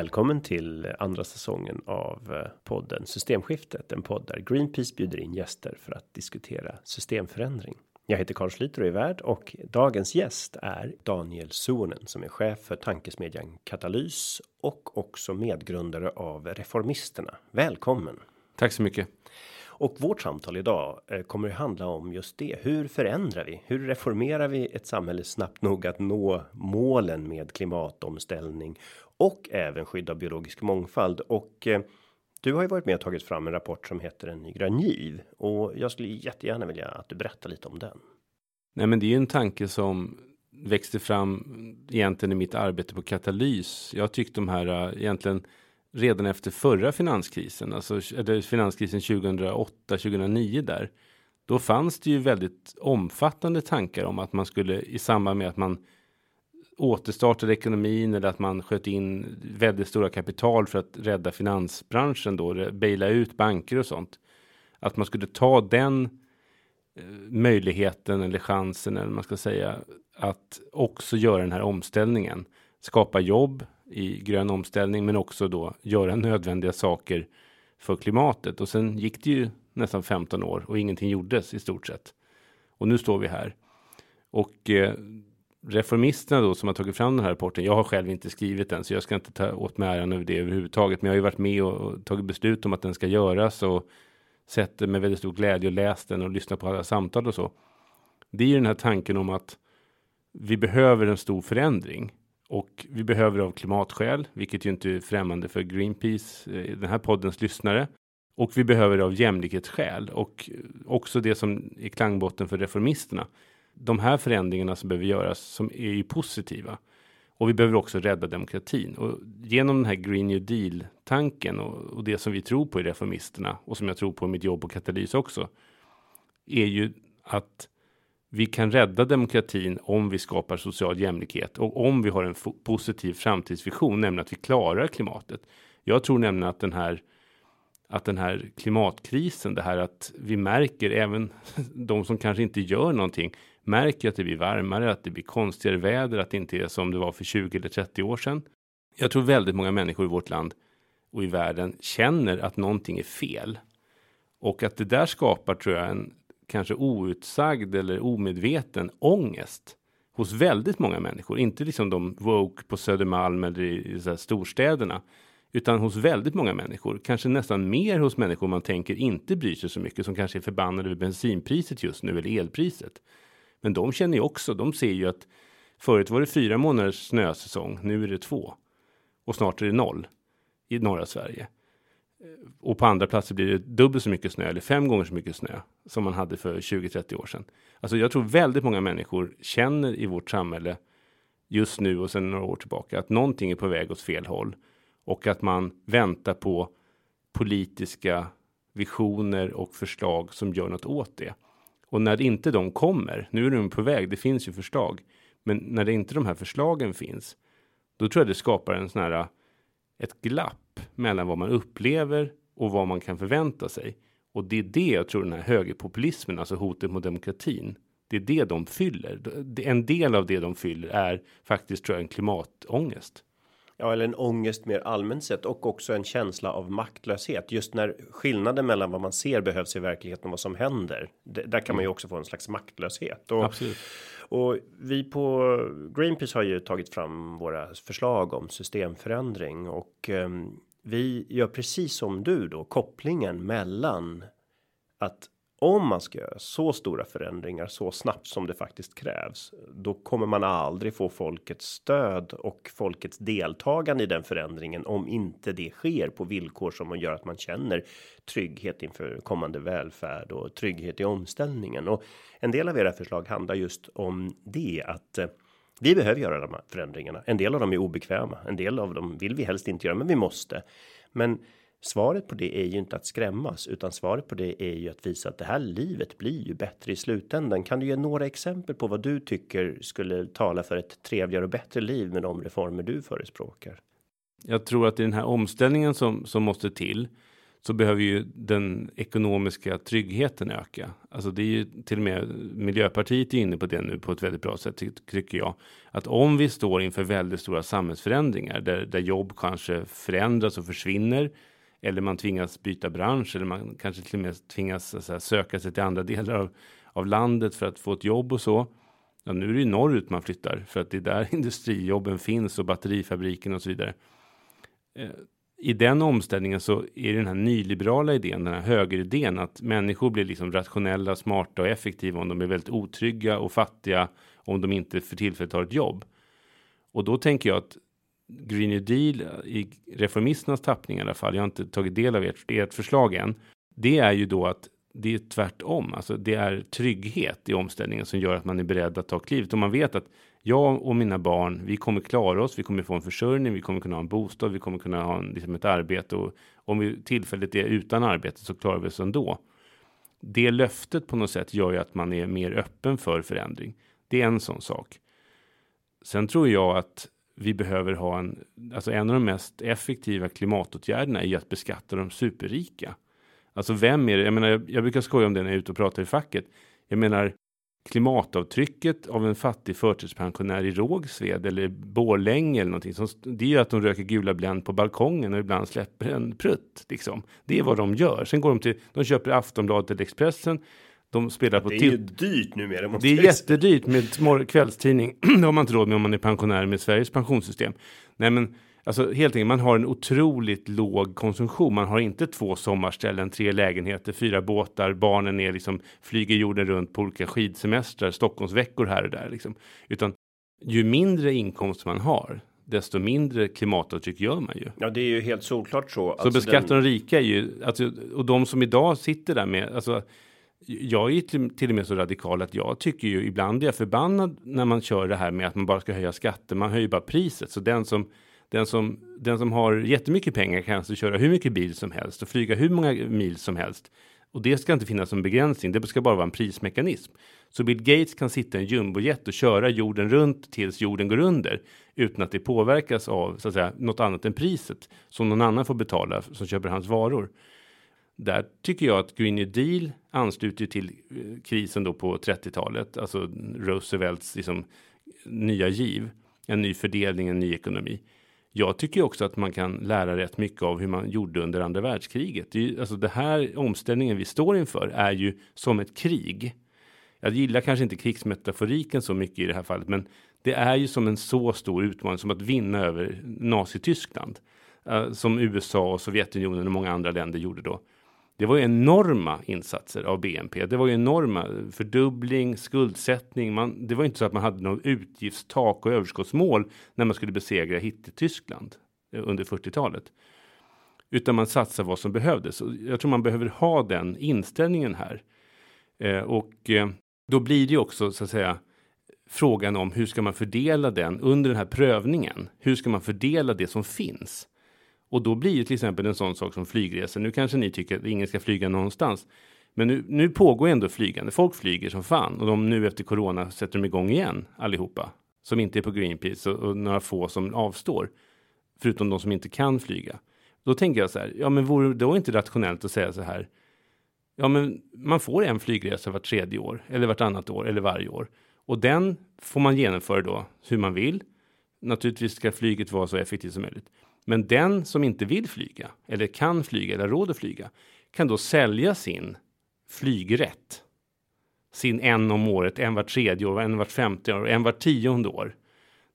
Välkommen till andra säsongen av eh, podden Systemskiftet, en podd där Greenpeace bjuder in gäster för att diskutera systemförändring. Jag heter Carl Schlyter och är värd och dagens gäst är Daniel Suonen som är chef för tankesmedjan Katalys och också medgrundare av Reformisterna. Välkommen! Tack så mycket. Och vårt samtal idag eh, kommer att handla om just det. Hur förändrar vi? Hur reformerar vi ett samhälle snabbt nog att nå målen med klimatomställning och även skydda biologisk mångfald och eh, du har ju varit med och tagit fram en rapport som heter en ny grön giv och jag skulle jättegärna vilja att du berättar lite om den. Nej, men det är ju en tanke som växte fram egentligen i mitt arbete på katalys. Jag tyckte de här eh, egentligen redan efter förra finanskrisen, alltså eller finanskrisen 2008 2009 där. Då fanns det ju väldigt omfattande tankar om att man skulle i samband med att man återstartade ekonomin eller att man sköt in väldigt stora kapital för att rädda finansbranschen då, baila ut banker och sånt. Att man skulle ta den eh, möjligheten eller chansen eller man ska säga att också göra den här omställningen. Skapa jobb i grön omställning men också då göra nödvändiga saker för klimatet. Och sen gick det ju nästan 15 år och ingenting gjordes i stort sett. Och nu står vi här. Och eh, reformisterna då som har tagit fram den här rapporten. Jag har själv inte skrivit den så jag ska inte ta åt mig äran över det överhuvudtaget. Men jag har ju varit med och, och tagit beslut om att den ska göras och sett med väldigt stor glädje och läst den och lyssnat på alla samtal och så. Det är ju den här tanken om att vi behöver en stor förändring och vi behöver av klimatskäl, vilket ju inte är främmande för Greenpeace, eh, den här poddens lyssnare. Och vi behöver av jämlikhetsskäl och också det som är klangbotten för reformisterna de här förändringarna som behöver göras som är ju positiva. Och vi behöver också rädda demokratin. Och genom den här Green New Deal tanken och, och, det som vi tror på i Reformisterna och som jag tror på i mitt jobb på Katalys också. Är ju att vi kan rädda demokratin om vi skapar social jämlikhet och om vi har en positiv framtidsvision, nämligen att vi klarar klimatet. Jag tror nämligen att den här att den här klimatkrisen, det här att vi märker även de som kanske inte gör någonting märker att det blir varmare, att det blir konstigare väder, att det inte är som det var för 20 eller 30 år sedan. Jag tror väldigt många människor i vårt land och i världen känner att någonting är fel. Och att det där skapar, tror jag, en kanske outsagd eller omedveten ångest hos väldigt många människor. Inte liksom de woke på Södermalm eller i, i så storstäderna, utan hos väldigt många människor. Kanske nästan mer hos människor man tänker inte bryr sig så mycket, som kanske är förbannade över bensinpriset just nu eller elpriset. Men de känner ju också, de ser ju att förut var det fyra månaders snösäsong, nu är det två. Och snart är det noll i norra Sverige. Och på andra platser blir det dubbelt så mycket snö eller fem gånger så mycket snö som man hade för 20-30 år sedan. Alltså jag tror väldigt många människor känner i vårt samhälle just nu och sedan några år tillbaka att någonting är på väg åt fel håll och att man väntar på politiska visioner och förslag som gör något åt det. Och när inte de kommer, nu är de på väg, det finns ju förslag, men när det inte de här förslagen finns, då tror jag det skapar en sån här ett glapp mellan vad man upplever och vad man kan förvänta sig. Och det är det jag tror den här högerpopulismen, alltså hotet mot demokratin, det är det de fyller. En del av det de fyller är faktiskt tror jag en klimatångest. Ja, eller en ångest mer allmänt sett och också en känsla av maktlöshet. Just när skillnaden mellan vad man ser behövs i verkligheten och vad som händer. Det, där kan man ju mm. också få en slags maktlöshet. Och, Absolut. Och vi på Greenpeace har ju tagit fram våra förslag om systemförändring och um, vi gör precis som du då kopplingen mellan att om man ska göra så stora förändringar så snabbt som det faktiskt krävs, då kommer man aldrig få folkets stöd och folkets deltagande i den förändringen om inte det sker på villkor som gör att man känner trygghet inför kommande välfärd och trygghet i omställningen. Och en del av era förslag handlar just om det att eh, vi behöver göra de här förändringarna. En del av dem är obekväma, en del av dem vill vi helst inte göra, men vi måste. Men Svaret på det är ju inte att skrämmas, utan svaret på det är ju att visa att det här livet blir ju bättre i slutändan. Kan du ge några exempel på vad du tycker skulle tala för ett trevligare och bättre liv med de reformer du förespråkar? Jag tror att i den här omställningen som som måste till så behöver ju den ekonomiska tryggheten öka. Alltså det är ju till och med Miljöpartiet är inne på det nu på ett väldigt bra sätt tycker jag. Att om vi står inför väldigt stora samhällsförändringar där, där jobb kanske förändras och försvinner eller man tvingas byta bransch eller man kanske till och med tvingas här, söka sig till andra delar av, av landet för att få ett jobb och så. Ja, nu är det ju norrut man flyttar för att det är där industrijobben finns och batterifabriken och så vidare. Eh, I den omställningen så är det den här nyliberala idén, den här högeridén att människor blir liksom rationella, smarta och effektiva om de är väldigt otrygga och fattiga om de inte för tillfället har ett jobb. Och då tänker jag att Green New Deal i reformisternas tappning i alla fall. Jag har inte tagit del av ert, ert förslag än. Det är ju då att det är tvärtom, alltså det är trygghet i omställningen som gör att man är beredd att ta klivet och man vet att jag och mina barn, vi kommer klara oss, vi kommer få en försörjning, vi kommer kunna ha en bostad, vi kommer kunna ha en, liksom ett arbete och om vi tillfälligt är utan arbete så klarar vi oss ändå. Det löftet på något sätt gör ju att man är mer öppen för förändring. Det är en sån sak. Sen tror jag att vi behöver ha en, alltså en av de mest effektiva klimatåtgärderna är ju att beskatta de superrika. Alltså vem är det? Jag menar, jag, jag brukar skoja om det när jag är ute och pratar i facket. Jag menar klimatavtrycket av en fattig förtidspensionär i Rågsved eller Borlänge eller någonting. Som, det är ju att de röker gula Blend på balkongen och ibland släpper en prutt. Liksom. Det är vad de gör. Sen går de till, de köper Aftonbladet eller Expressen de spelar på Det är ju dyrt numera. Det är jättedyrt med kvällstidning. det har man inte råd med om man är pensionär med Sveriges pensionssystem. Nej, men alltså helt enkelt, man har en otroligt låg konsumtion. Man har inte två sommarställen, tre lägenheter, fyra båtar, barnen är liksom flyger jorden runt på olika skidsemestrar, Stockholmsveckor här och där liksom. Utan ju mindre inkomst man har, desto mindre klimatavtryck gör man ju. Ja, det är ju helt solklart så. Så alltså beskatta den... de rika är ju, alltså, och de som idag sitter där med, alltså jag är till och med så radikal att jag tycker ju ibland är jag förbannad när man kör det här med att man bara ska höja skatter. Man höjer bara priset så den som den som den som har jättemycket pengar kan alltså köra hur mycket bil som helst och flyga hur många mil som helst. Och det ska inte finnas som begränsning. Det ska bara vara en prismekanism. Så Bill Gates kan sitta i en jumbojet och köra jorden runt tills jorden går under utan att det påverkas av så att säga något annat än priset som någon annan får betala som köper hans varor där tycker jag att Green New Deal ansluter till eh, krisen då på 30-talet, alltså Roosevelts liksom, nya giv, en ny fördelning, en ny ekonomi. Jag tycker också att man kan lära rätt mycket av hur man gjorde under andra världskriget. Det, är, alltså det här omställningen vi står inför är ju som ett krig. Jag gillar kanske inte krigsmetaforiken så mycket i det här fallet, men det är ju som en så stor utmaning som att vinna över Nazityskland. Eh, som USA och Sovjetunionen och många andra länder gjorde då. Det var ju enorma insatser av BNP. Det var ju enorma fördubbling, skuldsättning. Man, det var inte så att man hade något utgiftstak och överskottsmål när man skulle besegra Hitler-Tyskland eh, under 40-talet. Utan man satsar vad som behövdes. Jag tror man behöver ha den inställningen här. Eh, och eh, då blir det ju också så att säga frågan om hur ska man fördela den under den här prövningen? Hur ska man fördela det som finns? Och då blir ju till exempel en sån sak som flygresor. Nu kanske ni tycker att ingen ska flyga någonstans. Men nu, nu pågår ändå flygande. Folk flyger som fan och de nu efter corona sätter de igång igen allihopa som inte är på Greenpeace och, och några få som avstår. Förutom de som inte kan flyga. Då tänker jag så här. Ja, men vore det då inte rationellt att säga så här? Ja, men man får en flygresa vart tredje år eller vartannat år eller varje år och den får man genomföra då hur man vill. Naturligtvis ska flyget vara så effektivt som möjligt. Men den som inte vill flyga eller kan flyga eller råd att flyga kan då sälja sin flygrätt. Sin en om året, en vart tredje år, en vart femte år, en vart tionde år.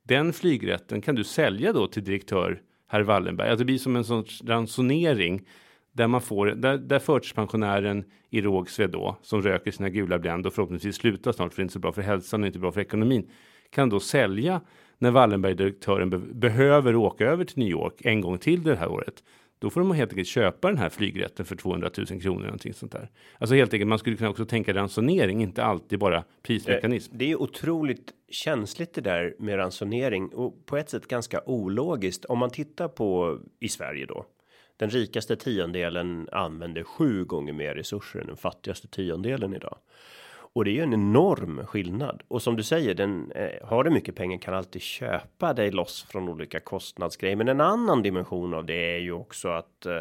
Den flygrätten kan du sälja då till direktör herr Wallenberg. Alltså det blir som en sorts ransonering där man får där, där förtidspensionären i Rågsved då som röker sina gula Blend och förhoppningsvis slutar snart för det är inte så bra för hälsan och inte bra för ekonomin kan då sälja när Wallenberg-direktören be behöver åka över till New York en gång till det här året. Då får de helt enkelt köpa den här flygrätten för 200 000 kronor. Någonting sånt där. Alltså helt enkelt, man skulle kunna också tänka ransonering, inte alltid bara prismekanism. Eh, det är otroligt känsligt det där med ransonering och på ett sätt ganska ologiskt. Om man tittar på i Sverige då. Den rikaste tiondelen använder sju gånger mer resurser än den fattigaste tiondelen idag. Och det är ju en enorm skillnad. Och som du säger, den eh, har du mycket pengar kan alltid köpa dig loss från olika kostnadsgrejer. Men en annan dimension av det är ju också att eh,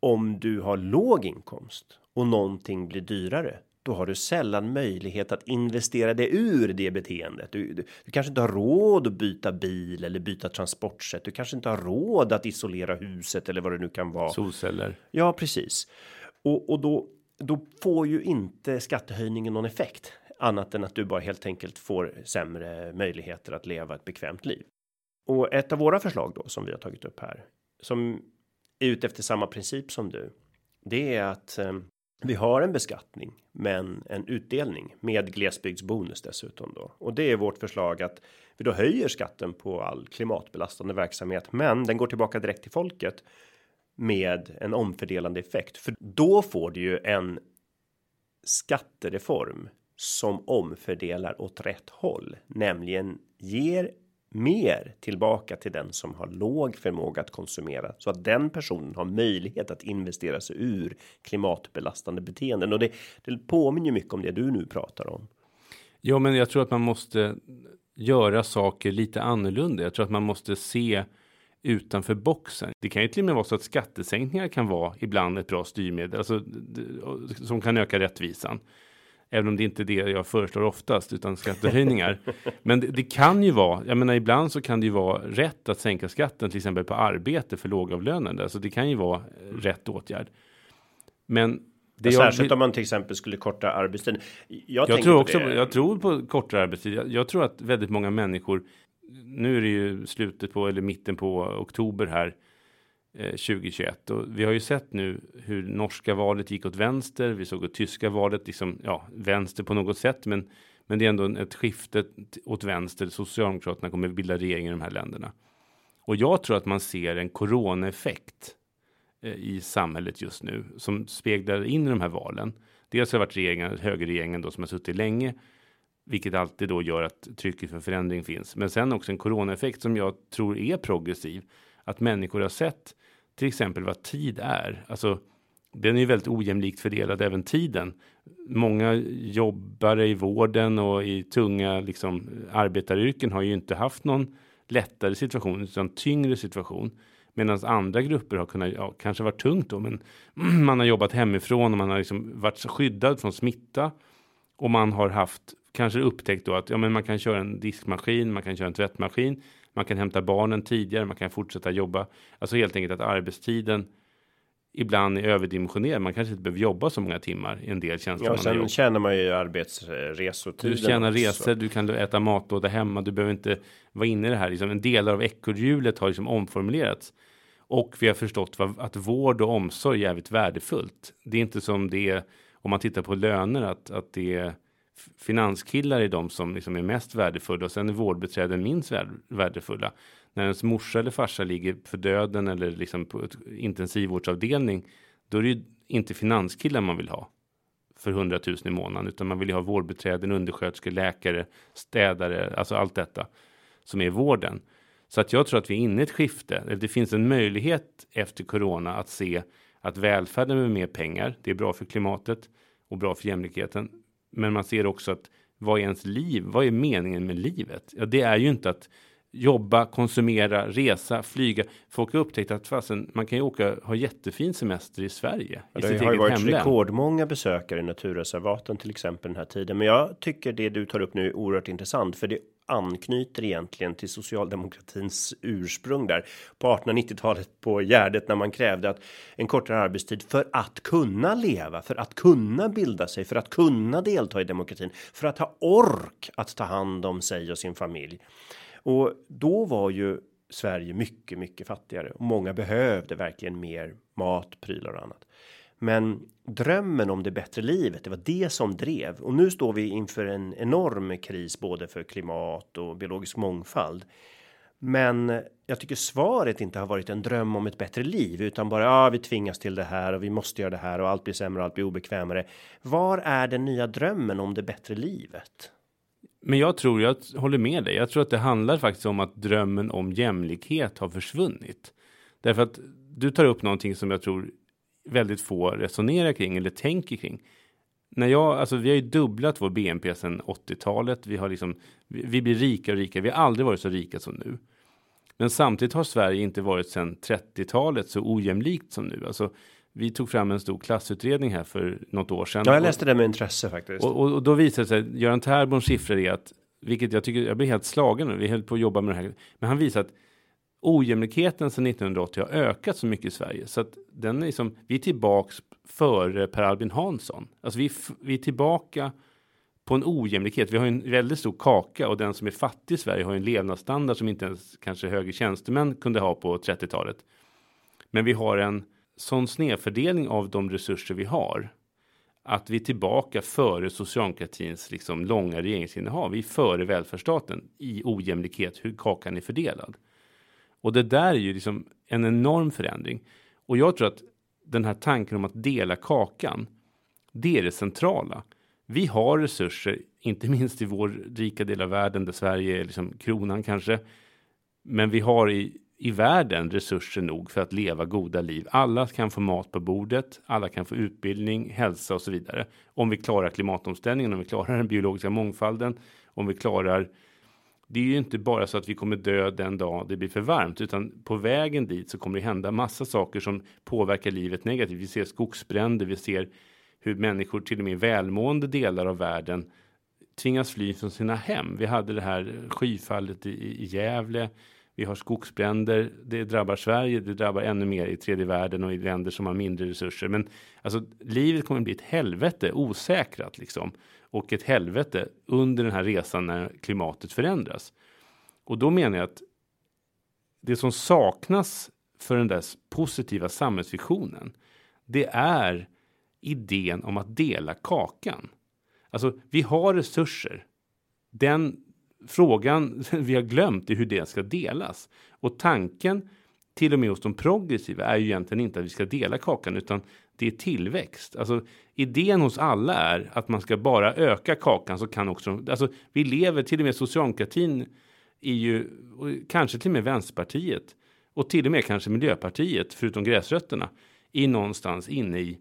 om du har låg inkomst och någonting blir dyrare, då har du sällan möjlighet att investera dig ur det beteendet. Du, du, du, kanske inte har råd att byta bil eller byta transportsätt. Du kanske inte har råd att isolera huset eller vad det nu kan vara. Solceller. Ja, precis. Och, och då, då får ju inte skattehöjningen någon effekt annat än att du bara helt enkelt får sämre möjligheter att leva ett bekvämt liv. Och ett av våra förslag då som vi har tagit upp här som är ute efter samma princip som du. Det är att eh, vi har en beskattning, men en utdelning med glesbygdsbonus dessutom då. Och det är vårt förslag att vi då höjer skatten på all klimatbelastande verksamhet, men den går tillbaka direkt till folket med en omfördelande effekt, för då får du ju en skattereform som omfördelar åt rätt håll, nämligen ger mer tillbaka till den som har låg förmåga att konsumera så att den personen har möjlighet att investera sig ur klimatbelastande beteenden och det, det påminner mycket om det du nu pratar om. Ja, men jag tror att man måste göra saker lite annorlunda. Jag tror att man måste se utanför boxen. Det kan ju till och med vara så att skattesänkningar kan vara ibland ett bra styrmedel, alltså som kan öka rättvisan. Även om det inte är det jag föreslår oftast, utan skattehöjningar. Men det, det, kan ju vara, jag menar ibland så kan det ju vara rätt att sänka skatten, till exempel på arbete för lågavlönade. Alltså det kan ju vara rätt åtgärd. Men det ja, särskilt om man till exempel skulle korta arbetstiden. Jag, jag tror också, jag tror på kortare arbetstid. Jag, jag, tror att väldigt många människor, nu är det ju slutet på eller mitten på oktober här, eh, 2021 och vi har ju sett nu hur norska valet gick åt vänster. Vi såg att tyska valet liksom ja, vänster på något sätt, men men det är ändå ett skifte åt vänster. Socialdemokraterna kommer bilda regering i de här länderna. Och jag tror att man ser en coronaeffekt eh, i samhället just nu som speglar in i de här valen. Dels har det varit regeringen, högerregeringen då som har suttit länge, vilket alltid då gör att trycket för förändring finns. Men sen också en coronaeffekt som jag tror är progressiv. Att människor har sett till exempel vad tid är. Alltså, den är ju väldigt ojämlikt fördelad även tiden. Många jobbare i vården och i tunga liksom, arbetaryrken har ju inte haft någon lättare situation utan tyngre situation. Medan andra grupper har kunnat, ja, kanske varit tungt då, men man har jobbat hemifrån och man har liksom varit skyddad från smitta. Och man har haft, kanske upptäckt då att ja, men man kan köra en diskmaskin, man kan köra en tvättmaskin, man kan hämta barnen tidigare, man kan fortsätta jobba. Alltså helt enkelt att arbetstiden ibland är överdimensionerad. Man kanske inte behöver jobba så många timmar i en del tjänster. Ja, sen tjänar man ju arbetsresor. Du tjänar resor, du kan äta matlåda hemma, du behöver inte vara inne i det här. Liksom en del av ekorrhjulet har liksom omformulerats. Och vi har förstått att vård och omsorg är jävligt värdefullt. Det är inte som det är om man tittar på löner att, att det är finanskillar är de som liksom är mest värdefulla och sen är vårdbiträden minst värdefulla. När ens morsa eller farsa ligger för döden eller liksom på ett intensivvårdsavdelning, då är det ju inte finanskillar man vill ha för 100 000 i månaden, utan man vill ju ha vårdbiträden, undersköterskor, läkare, städare, alltså allt detta som är vården. Så att jag tror att vi är inne i ett skifte. Det finns en möjlighet efter corona att se att välfärden med mer pengar, det är bra för klimatet och bra för jämlikheten. Men man ser också att vad är ens liv? Vad är meningen med livet? Ja, det är ju inte att jobba, konsumera, resa, flyga. Folk har upptäckt att fasen, man kan ju åka, ha jättefin semester i Sverige. Ja, i det har ju varit hemlän. rekordmånga besökare i naturreservaten till exempel den här tiden. Men jag tycker det du tar upp nu är oerhört intressant för det anknyter egentligen till socialdemokratins ursprung där på 1890-talet på Gärdet när man krävde att en kortare arbetstid för att kunna leva, för att kunna bilda sig, för att kunna delta i demokratin, för att ha ork att ta hand om sig och sin familj. Och då var ju Sverige mycket, mycket fattigare och många behövde verkligen mer mat, prylar och annat. Men drömmen om det bättre livet, det var det som drev och nu står vi inför en enorm kris både för klimat och biologisk mångfald. Men jag tycker svaret inte har varit en dröm om ett bättre liv utan bara ja, vi tvingas till det här och vi måste göra det här och allt blir sämre och allt blir obekvämare. Var är den nya drömmen om det bättre livet? Men jag tror, jag håller med dig. Jag tror att det handlar faktiskt om att drömmen om jämlikhet har försvunnit. Därför att du tar upp någonting som jag tror väldigt få resonerar kring eller tänker kring. När jag, alltså vi har ju dubblat vår BNP sedan 80-talet. Vi har liksom, vi, vi blir rikare och rikare. Vi har aldrig varit så rika som nu. Men samtidigt har Sverige inte varit sedan 30-talet så ojämlikt som nu. Alltså Vi tog fram en stor klassutredning här för något år sedan. Ja, jag läste det med intresse faktiskt. Och, och, och då visade det sig Göran Terborns siffror är att, vilket jag tycker, jag blir helt slagen vi höll på att jobba med det här. Men han visar att ojämlikheten sedan 1980 har ökat så mycket i Sverige så att den är liksom, vi är tillbaks före Per Albin Hansson. Alltså vi, vi är tillbaka på en ojämlikhet. Vi har en väldigt stor kaka och den som är fattig i Sverige har en levnadsstandard som inte ens kanske högre tjänstemän kunde ha på 30-talet. Men vi har en sån snedfördelning av de resurser vi har att vi är tillbaka före socialdemokratins liksom långa regeringsinnehav. Vi är före välfärdsstaten i ojämlikhet hur kakan är fördelad. Och det där är ju liksom en enorm förändring. Och jag tror att den här tanken om att dela kakan, det är det centrala. Vi har resurser, inte minst i vår rika del av världen där Sverige är liksom kronan kanske. Men vi har i, i världen resurser nog för att leva goda liv. Alla kan få mat på bordet, alla kan få utbildning, hälsa och så vidare. Om vi klarar klimatomställningen, om vi klarar den biologiska mångfalden, om vi klarar det är ju inte bara så att vi kommer dö den dag det blir för varmt, utan på vägen dit så kommer det hända massa saker som påverkar livet negativt. Vi ser skogsbränder, vi ser hur människor, till och med i välmående delar av världen, tvingas fly från sina hem. Vi hade det här skyfallet i, i Gävle. Vi har skogsbränder. Det drabbar Sverige. Det drabbar ännu mer i tredje världen och i länder som har mindre resurser. Men alltså, livet kommer att bli ett helvete osäkrat liksom och ett helvete under den här resan när klimatet förändras. Och då menar jag att det som saknas för den där positiva samhällsvisionen, det är idén om att dela kakan. Alltså, vi har resurser. Den frågan vi har glömt är hur det ska delas. Och tanken, till och med hos de progressiva, är ju egentligen inte att vi ska dela kakan, utan det är tillväxt. Alltså idén hos alla är att man ska bara öka kakan så kan också, alltså vi lever, till och med socialdemokratin är ju, kanske till och med Vänsterpartiet och till och med kanske Miljöpartiet, förutom gräsrötterna, är någonstans inne i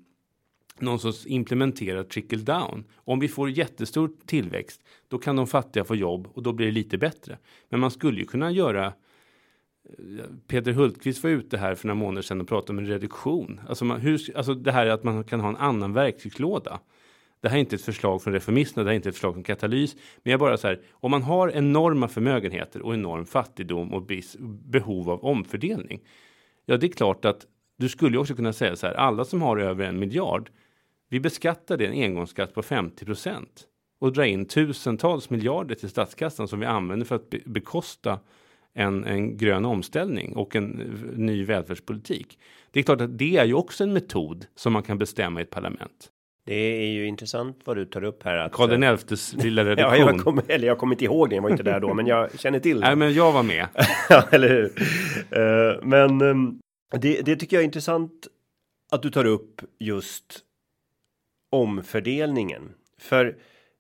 någon sorts implementerad trickle down. Om vi får jättestor tillväxt, då kan de fattiga få jobb och då blir det lite bättre. Men man skulle ju kunna göra eh, Peter Hultqvist var ute här för några månader sedan och pratade om en reduktion. Alltså, man, hur, alltså det här att man kan ha en annan verktygslåda. Det här är inte ett förslag från reformisterna, det här är inte ett förslag från katalys. Men jag bara så här, om man har enorma förmögenheter och enorm fattigdom och behov av omfördelning. Ja, det är klart att du skulle också kunna säga så här, alla som har över en miljard, vi beskattade en engångsskatt på 50 procent och drar in tusentals miljarder till statskassan som vi använder för att be bekosta en, en grön omställning och en ny välfärdspolitik. Det är klart att det är ju också en metod som man kan bestämma i ett parlament. Det är ju intressant vad du tar upp här. Att, Karl den XIs lilla reduktion. ja, jag kommer, eller jag kommer inte ihåg det, jag var inte där då, men jag känner till det. Nej, men jag var med. eller hur? Uh, men um, det, det tycker jag är intressant att du tar upp just omfördelningen. För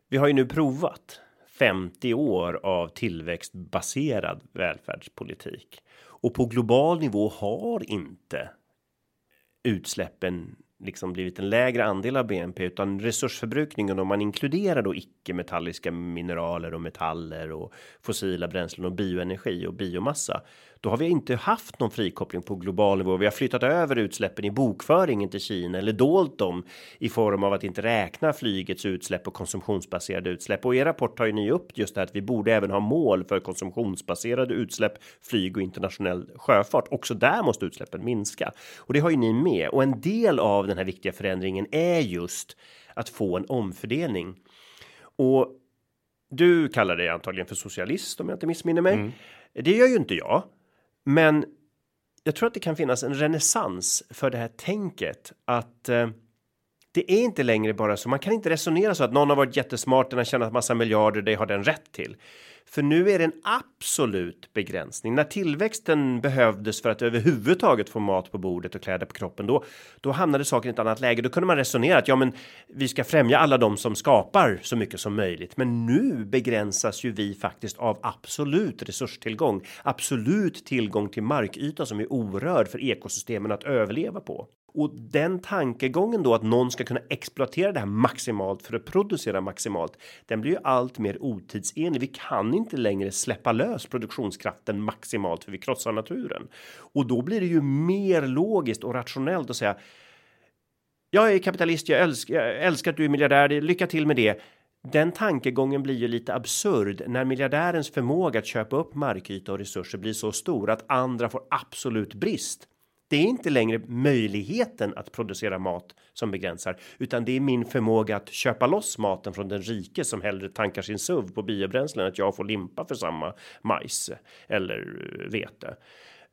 vi har ju nu provat 50 år av tillväxtbaserad välfärdspolitik och på global nivå har inte utsläppen liksom blivit en lägre andel av BNP utan resursförbrukningen om man inkluderar då icke metalliska mineraler och metaller och fossila bränslen och bioenergi och biomassa då har vi inte haft någon frikoppling på global nivå. Vi har flyttat över utsläppen i bokföringen till Kina eller dolt dem i form av att inte räkna flygets utsläpp och konsumtionsbaserade utsläpp. Och er rapport tar ju ni upp just det att vi borde även ha mål för konsumtionsbaserade utsläpp, flyg och internationell sjöfart. Också där måste utsläppen minska och det har ju ni med. Och en del av den här viktiga förändringen är just att få en omfördelning. Och du kallar dig antagligen för socialist om jag inte missminner mig. Mm. Det gör ju inte jag. Men jag tror att det kan finnas en renässans för det här tänket att eh, det är inte längre bara så. Man kan inte resonera så att någon har varit jättesmart, den har tjänat massa miljarder, det har den rätt till. För nu är det en absolut begränsning. När tillväxten behövdes för att överhuvudtaget få mat på bordet och kläder på kroppen, då, då hamnade saken i ett annat läge. Då kunde man resonera att ja, men vi ska främja alla de som skapar så mycket som möjligt. Men nu begränsas ju vi faktiskt av absolut resurstillgång, absolut tillgång till markyta som är orörd för ekosystemen att överleva på. Och den tankegången då att någon ska kunna exploatera det här maximalt för att producera maximalt. Den blir ju allt mer otidsenlig. Vi kan inte längre släppa lös produktionskraften maximalt för vi krossar naturen. Och då blir det ju mer logiskt och rationellt att säga Jag är kapitalist, jag älskar, jag älskar att du är miljardär, lycka till med det. Den tankegången blir ju lite absurd när miljardärens förmåga att köpa upp markyta och resurser blir så stor att andra får absolut brist. Det är inte längre möjligheten att producera mat som begränsar, utan det är min förmåga att köpa loss maten från den rike som hellre tankar sin SUV på biobränslen att jag får limpa för samma majs eller eh, vete.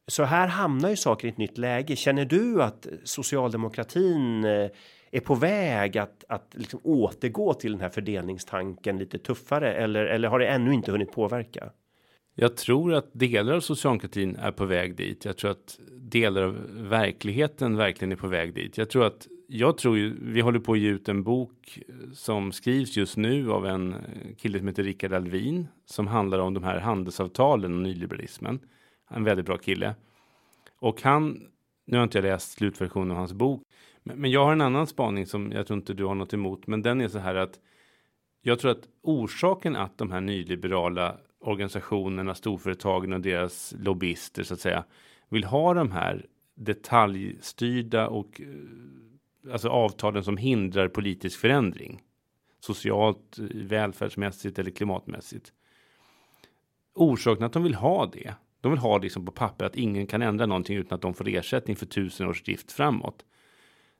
Så här hamnar ju saker i ett nytt läge. Känner du att socialdemokratin eh, är på väg att, att liksom återgå till den här fördelningstanken lite tuffare eller, eller har det ännu inte hunnit påverka? Jag tror att delar av socialdemokratin är på väg dit. Jag tror att delar av verkligheten verkligen är på väg dit. Jag tror att jag tror ju, vi håller på att ge ut en bok som skrivs just nu av en kille som heter Rickard Alvin som handlar om de här handelsavtalen och nyliberalismen. En väldigt bra kille. Och han, nu har inte jag läst slutversionen av hans bok, men, men jag har en annan spaning som jag tror inte du har något emot, men den är så här att jag tror att orsaken att de här nyliberala organisationerna, storföretagen och deras lobbyister så att säga vill ha de här detaljstyrda och eh, alltså avtalen som hindrar politisk förändring. Socialt, välfärdsmässigt eller klimatmässigt. Orsaken att de vill ha det. De vill ha det liksom på papper att ingen kan ändra någonting utan att de får ersättning för tusen års drift framåt.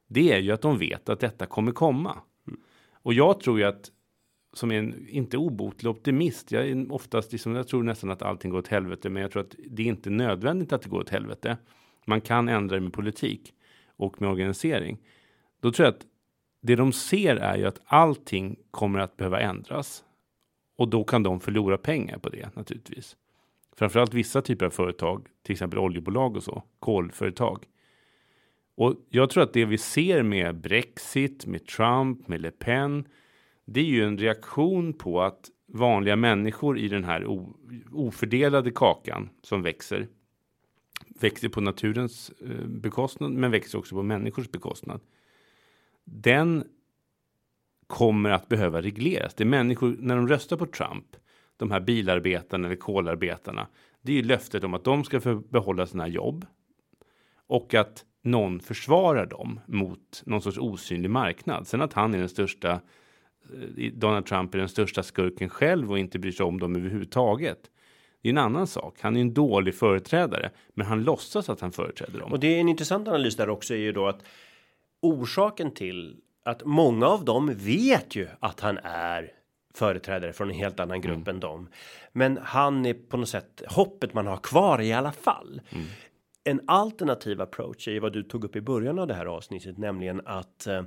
Det är ju att de vet att detta kommer komma. Och jag tror ju att som är en inte obotlig optimist. Jag är oftast liksom, jag tror nästan att allting går åt helvete, men jag tror att det är inte nödvändigt att det går åt helvete. Man kan ändra det med politik och med organisering. Då tror jag att det de ser är ju att allting kommer att behöva ändras och då kan de förlora pengar på det naturligtvis. Framförallt vissa typer av företag, till exempel oljebolag och så, kolföretag. Och jag tror att det vi ser med Brexit, med Trump, med Le Pen, det är ju en reaktion på att vanliga människor i den här ofördelade kakan som växer växer på naturens eh, bekostnad, men växer också på människors bekostnad. Den kommer att behöva regleras. Det är människor, när de röstar på Trump, de här bilarbetarna eller kolarbetarna, det är ju löftet om att de ska få behålla sina jobb och att någon försvarar dem mot någon sorts osynlig marknad. Sen att han är den största Donald Trump är den största skurken själv och inte bryr sig om dem överhuvudtaget. Det är en annan sak. Han är en dålig företrädare, men han låtsas att han företräder dem. Och det är en intressant analys där också är ju då att orsaken till att många av dem vet ju att han är företrädare från en helt annan grupp mm. än dem. Men han är på något sätt hoppet man har kvar i alla fall. Mm. En alternativ approach är vad du tog upp i början av det här avsnittet, nämligen att eh,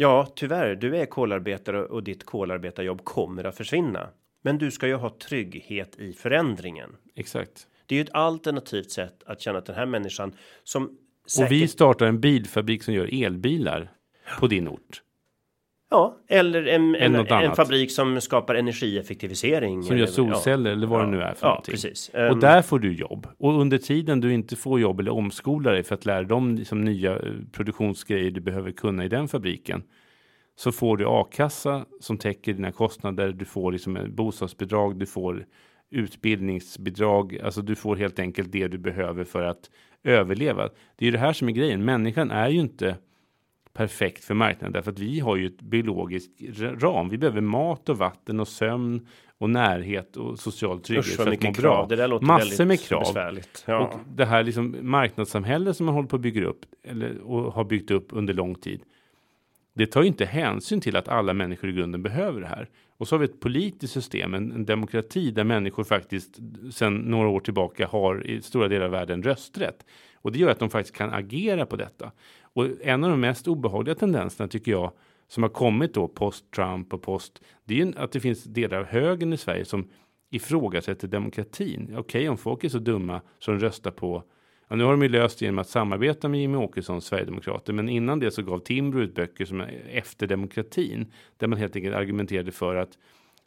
Ja, tyvärr, du är kolarbetare och ditt kolarbetarjobb kommer att försvinna. Men du ska ju ha trygghet i förändringen. Exakt. Det är ju ett alternativt sätt att känna att den här människan som säkert... Och vi startar en bilfabrik som gör elbilar på din ort. Ja, eller en, en, en, fabrik som skapar energieffektivisering. Som gör solceller ja, eller vad ja, det nu är för ja, någonting. Precis. Och um, där får du jobb. Och under tiden du inte får jobb eller omskolar dig för att lära dem liksom nya eh, produktionsgrejer du behöver kunna i den fabriken. Så får du a-kassa som täcker dina kostnader. Du får liksom bostadsbidrag, du får utbildningsbidrag. Alltså du får helt enkelt det du behöver för att överleva. Det är ju det här som är grejen. Människan är ju inte perfekt för marknaden därför att vi har ju ett biologiskt ram. Vi behöver mat och vatten och sömn och närhet och social trygghet Usch, för att må bra. Det där låter Massor med krav. Ja. Och det här liksom marknadssamhälle som man håller på att bygga upp eller och har byggt upp under lång tid. Det tar ju inte hänsyn till att alla människor i grunden behöver det här. Och så har vi ett politiskt system, en, en demokrati där människor faktiskt sedan några år tillbaka har i stora delar av världen rösträtt. Och det gör att de faktiskt kan agera på detta. Och en av de mest obehagliga tendenserna tycker jag som har kommit då post Trump och post. Det är ju att det finns delar av högern i Sverige som ifrågasätter demokratin. Okej, okay, om folk är så dumma så de röstar på Ja, nu har de ju löst genom att samarbeta med Jimmy Åkesson, Sverigedemokrater, men innan det så gav Timbro ut böcker som är efter demokratin, där man helt enkelt argumenterade för att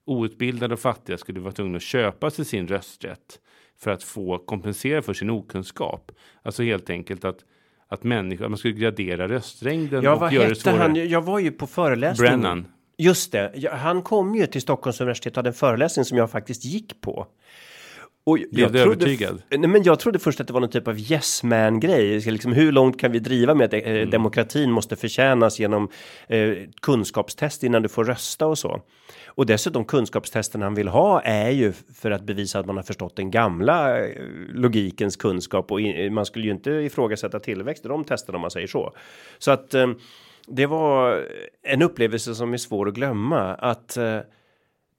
outbildade och fattiga skulle vara tvungna att köpa sig sin rösträtt för att få kompensera för sin okunskap. Alltså helt enkelt att att människor, man skulle gradera röstlängden ja, och göra det svårare. Han? Jag var ju på föreläsning. Brennan. Just det, han kom ju till Stockholms universitet och hade en föreläsning som jag faktiskt gick på. Och Blev du övertygad? Nej, men jag trodde först att det var någon typ av yes man grej. Liksom, hur långt kan vi driva med att eh, mm. demokratin måste förtjänas genom eh, kunskapstest innan du får rösta och så. Och dessutom kunskapstesten han vill ha är ju för att bevisa att man har förstått den gamla eh, logikens kunskap och man skulle ju inte ifrågasätta tillväxt i de testerna om man säger så. Så att eh, det var en upplevelse som är svår att glömma att eh,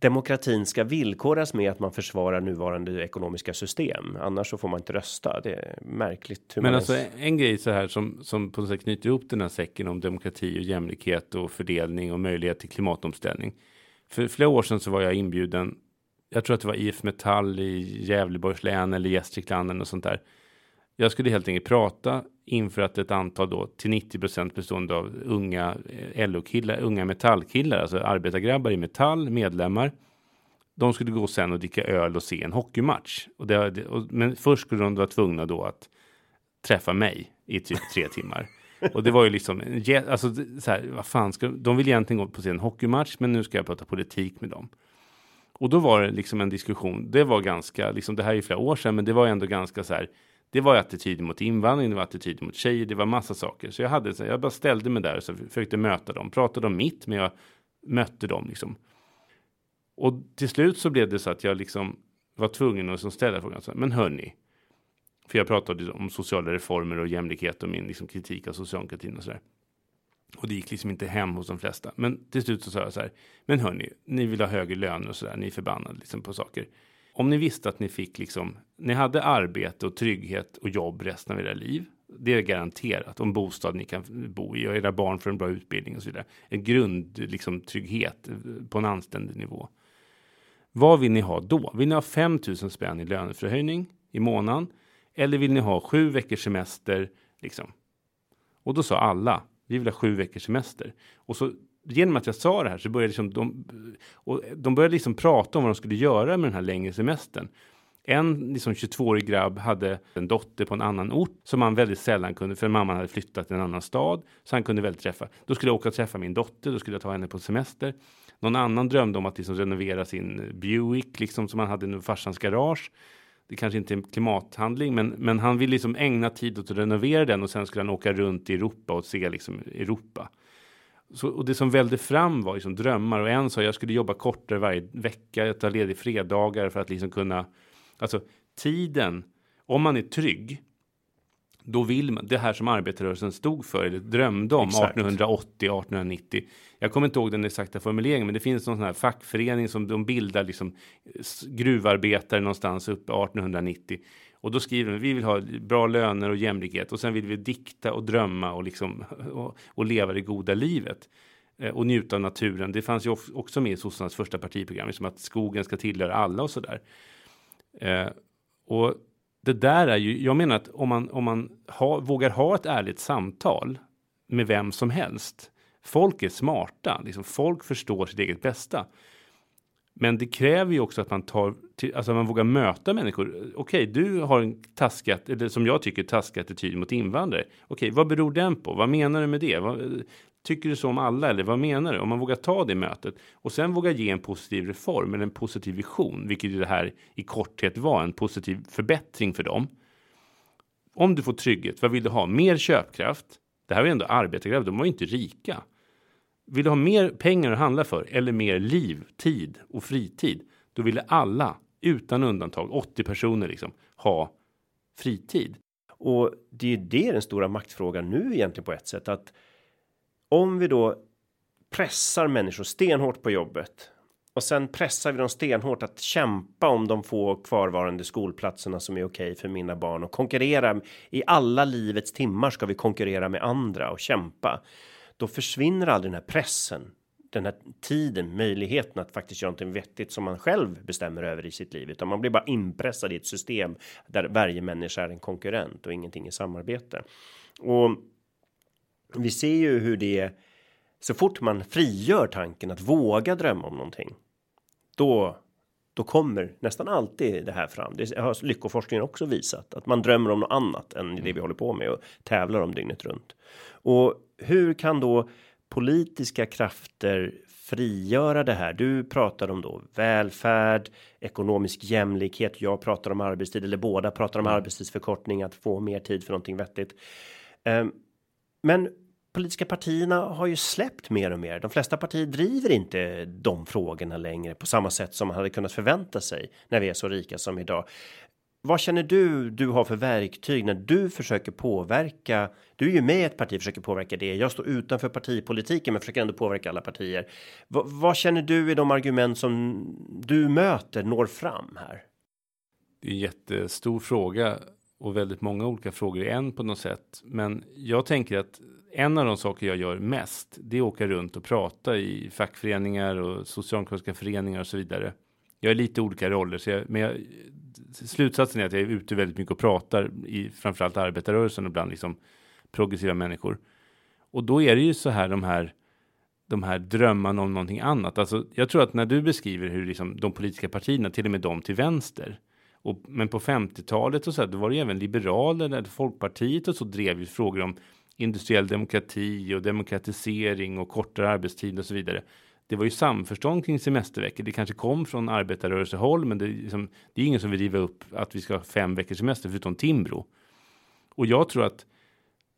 demokratin ska villkoras med att man försvarar nuvarande ekonomiska system. Annars så får man inte rösta. Det är märkligt. Men alltså ens... en grej så här som som på något sätt knyter ihop den här säcken om demokrati och jämlikhet och fördelning och möjlighet till klimatomställning. För flera år sedan så var jag inbjuden. Jag tror att det var IF Metall i Gävleborgs län eller Gästrikland och sånt där. Jag skulle helt enkelt prata inför att ett antal då till 90% bestående av unga eh, LO-killar, unga metallkillar, alltså arbetargrabbar i metall, medlemmar. De skulle gå sen och dricka öl och se en hockeymatch. Och det, och, men först skulle de vara tvungna då att träffa mig i typ tre timmar. Och det var ju liksom, alltså så här, vad fan ska, de vill egentligen gå på en hockeymatch, men nu ska jag prata politik med dem. Och då var det liksom en diskussion, det var ganska, liksom det här är flera år sedan, men det var ändå ganska så här, det var attityd mot invandring, det var attityder mot tjejer, det var massa saker. Så jag hade, så jag bara ställde mig där och så försökte möta dem, pratade om mitt, men jag mötte dem liksom. Och till slut så blev det så att jag liksom var tvungen att liksom ställa frågan, så, här, men hörni, för jag pratade om sociala reformer och jämlikhet och min liksom, kritik av socialdemokratin och så där. Och det gick liksom inte hem hos de flesta. Men till slut så sa jag så här. Men hörni, ni vill ha högre löner och så där. Ni är förbannade liksom på saker. Om ni visste att ni fick liksom, ni hade arbete och trygghet och jobb resten av era liv. Det är garanterat. Om bostad ni kan bo i och era barn får en bra utbildning och så vidare. En grund, liksom trygghet eh, på en anständig nivå. Vad vill ni ha då? Vill ni ha 5000 spänn i löneförhöjning i månaden? Eller vill ni ha sju veckors semester? Liksom. Och då sa alla, vi vill ha sju veckors semester. Och så genom att jag sa det här så började liksom de, och de började liksom prata om vad de skulle göra med den här längre semestern. En liksom 22-årig grabb hade en dotter på en annan ort som han väldigt sällan kunde, för mamman hade flyttat till en annan stad, så han kunde väldigt träffa. Då skulle jag åka och träffa min dotter, då skulle jag ta henne på semester. Någon annan drömde om att liksom renovera sin Buick, liksom som han hade i farsans garage det kanske inte är en klimathandling, men, men han vill liksom ägna tid åt att renovera den och sen skulle han åka runt i Europa och se liksom Europa. Så, och det som välde fram var liksom drömmar och en sa jag skulle jobba kortare varje vecka, jag tar ledig fredagar för att liksom kunna, alltså tiden, om man är trygg, då vill man, det här som arbetarrörelsen stod för, eller drömde om Exakt. 1880, 1890. Jag kommer inte ihåg den exakta formuleringen, men det finns någon sån här fackförening som de bildar liksom gruvarbetare någonstans uppe 1890. Och då skriver de, vi vill ha bra löner och jämlikhet och sen vill vi dikta och drömma och liksom och, och leva det goda livet eh, och njuta av naturen. Det fanns ju också med i sossarnas första partiprogram, liksom att skogen ska tillhöra alla och så där. Eh, och det där är ju, jag menar att om man, om man ha, vågar ha ett ärligt samtal med vem som helst. Folk är smarta, liksom folk förstår sitt eget bästa. Men det kräver ju också att man tar, till, alltså man vågar möta människor. Okej, okay, du har en taskat, eller som jag tycker taskig attityd mot invandrare. Okej, okay, vad beror den på? Vad menar du med det? Vad, tycker du så om alla eller vad menar du? Om man vågar ta det mötet och sen vågar ge en positiv reform eller en positiv vision, vilket ju det här i korthet var, en positiv förbättring för dem. Om du får trygghet, vad vill du ha? Mer köpkraft? Det här var ju ändå arbetarkraft. de var ju inte rika. Vill du ha mer pengar att handla för eller mer liv, tid och fritid? Då ville alla utan undantag, 80 personer liksom, ha fritid. Och det är ju det den stora maktfrågan nu egentligen på ett sätt att om vi då pressar människor stenhårt på jobbet och sen pressar vi dem stenhårt att kämpa om de få kvarvarande skolplatserna som är okej okay för mina barn och konkurrera i alla livets timmar ska vi konkurrera med andra och kämpa. Då försvinner aldrig den här pressen, den här tiden, möjligheten att faktiskt göra någonting vettigt som man själv bestämmer över i sitt liv, utan man blir bara inpressad i ett system där varje människa är en konkurrent och ingenting i samarbete. Och vi ser ju hur det så fort man frigör tanken att våga drömma om någonting. Då då kommer nästan alltid det här fram. Det har lyckoforskningen också visat att man drömmer om något annat än det vi håller på med och tävlar om dygnet runt. Och hur kan då politiska krafter frigöra det här. Du pratar om då välfärd, ekonomisk jämlikhet. Jag pratar om arbetstid eller båda pratar om mm. arbetstidsförkortning, att få mer tid för någonting vettigt. Um, men politiska partierna har ju släppt mer och mer. De flesta partier driver inte de frågorna längre på samma sätt som man hade kunnat förvänta sig när vi är så rika som idag. Vad känner du du har för verktyg när du försöker påverka? Du är ju med i ett parti försöker påverka det. Jag står utanför partipolitiken men försöker ändå påverka alla partier. V vad känner du i de argument som du möter når fram här? Det är en jättestor fråga och väldigt många olika frågor i en på något sätt. Men jag tänker att en av de saker jag gör mest, det är att åka runt och prata i fackföreningar och socialdemokratiska föreningar och så vidare. Jag är lite olika roller, så jag, men jag, slutsatsen är att jag är ute väldigt mycket och pratar i framförallt arbetarrörelsen och bland liksom progressiva människor. Och då är det ju så här de här de här drömmarna om någonting annat. Alltså, jag tror att när du beskriver hur liksom de politiska partierna, till och med de till vänster, och, men på 50-talet och så här, då var det ju även liberaler, Folkpartiet och så drev ju frågor om industriell demokrati och demokratisering och kortare arbetstid och så vidare. Det var ju samförstånd kring semesterveckor. Det kanske kom från arbetarrörelsehåll, men det är, liksom, det är ingen som vill riva upp att vi ska ha fem veckors semester förutom Timbro. Och jag tror att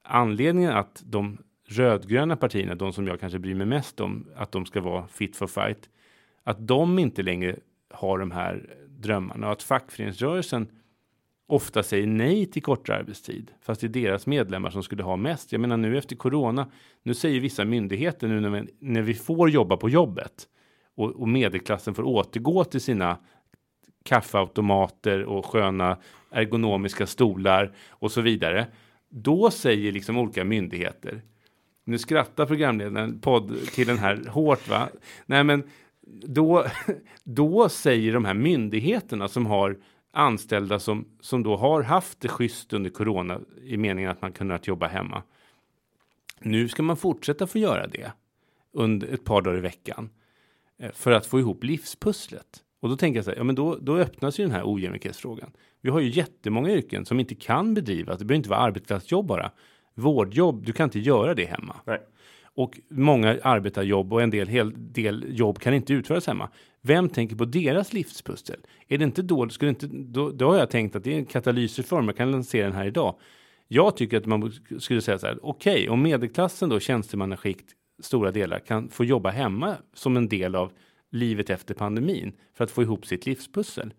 anledningen att de rödgröna partierna, de som jag kanske bryr mig mest om, att de ska vara fit for fight, att de inte längre har de här drömmarna och att fackföreningsrörelsen ofta säger nej till kortare arbetstid, fast det är deras medlemmar som skulle ha mest. Jag menar nu efter corona, nu säger vissa myndigheter nu när vi, när vi får jobba på jobbet och, och medelklassen får återgå till sina kaffeautomater och sköna ergonomiska stolar och så vidare. Då säger liksom olika myndigheter. Nu skrattar programledaren, podd till den här hårt va? Nej men då, då säger de här myndigheterna som har anställda som, som då har haft det schysst under corona i meningen att man kunnat jobba hemma. Nu ska man fortsätta få göra det under ett par dagar i veckan eh, för att få ihop livspusslet. Och då tänker jag så här, ja men då, då öppnas ju den här ojämlikhetsfrågan. Vi har ju jättemånga yrken som inte kan bedrivas. Det behöver inte vara arbetsplatsjobb bara. Vårdjobb, du kan inte göra det hemma. Nej. Och många arbetarjobb och en del, hel del jobb kan inte utföras hemma. Vem tänker på deras livspussel? Är det inte då, skulle inte, då, då har jag tänkt att det är en katalysreform, jag kan lansera den här idag. Jag tycker att man skulle säga så här, okej, okay, om medelklassen då, tjänstemannaskikt, stora delar, kan få jobba hemma som en del av livet efter pandemin för att få ihop sitt livspussel.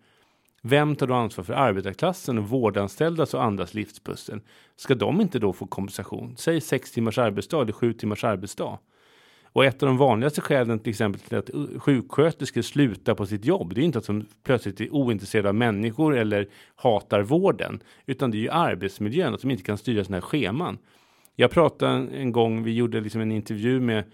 Vem tar då ansvar för arbetarklassen och vårdanställdas och andras livspussel? Ska de inte då få kompensation? Säg sex timmars arbetsdag eller sju timmars arbetsdag. Och ett av de vanligaste skälen till exempel till att sjuksköterskor slutar på sitt jobb, det är inte att de plötsligt är ointresserade av människor eller hatar vården, utan det är ju arbetsmiljön, att de inte kan styra sina scheman. Jag pratade en gång, vi gjorde liksom en intervju med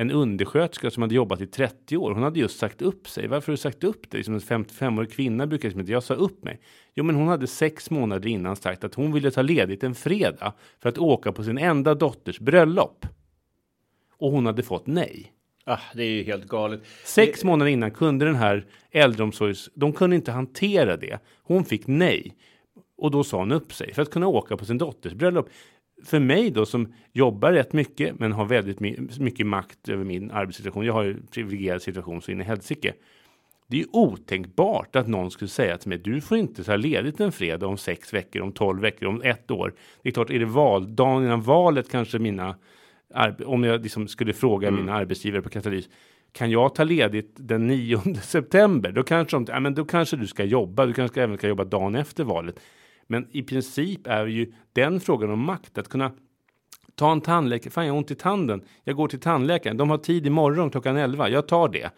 en undersköterska som hade jobbat i 30 år. Hon hade just sagt upp sig. Varför har du sagt upp dig? Som en 55-årig kvinna brukar säga, jag sa upp mig. Jo, men hon hade sex månader innan sagt att hon ville ta ledigt en fredag för att åka på sin enda dotters bröllop. Och hon hade fått nej. Ah, det är ju helt galet. Sex det... månader innan kunde den här äldreomsorgs... De kunde inte hantera det. Hon fick nej. Och då sa hon upp sig för att kunna åka på sin dotters bröllop för mig då som jobbar rätt mycket men har väldigt mycket makt över min arbetssituation. Jag har ju privilegierad situation så in i helsike. Det är otänkbart att någon skulle säga till mig du får inte ta ledigt en fredag om sex veckor, om tolv veckor, om ett år. Det är klart, är det valdagen innan valet kanske mina om jag liksom skulle fråga mm. mina arbetsgivare på Katalys kan jag ta ledigt den 9 september? Då kanske de, ja, men då kanske du ska jobba. Du kanske även ska jobba dagen efter valet. Men i princip är ju den frågan om makt att kunna ta en tandläkare. Fan, jag har ont i tanden. Jag går till tandläkaren. De har tid imorgon klockan 11. Jag tar det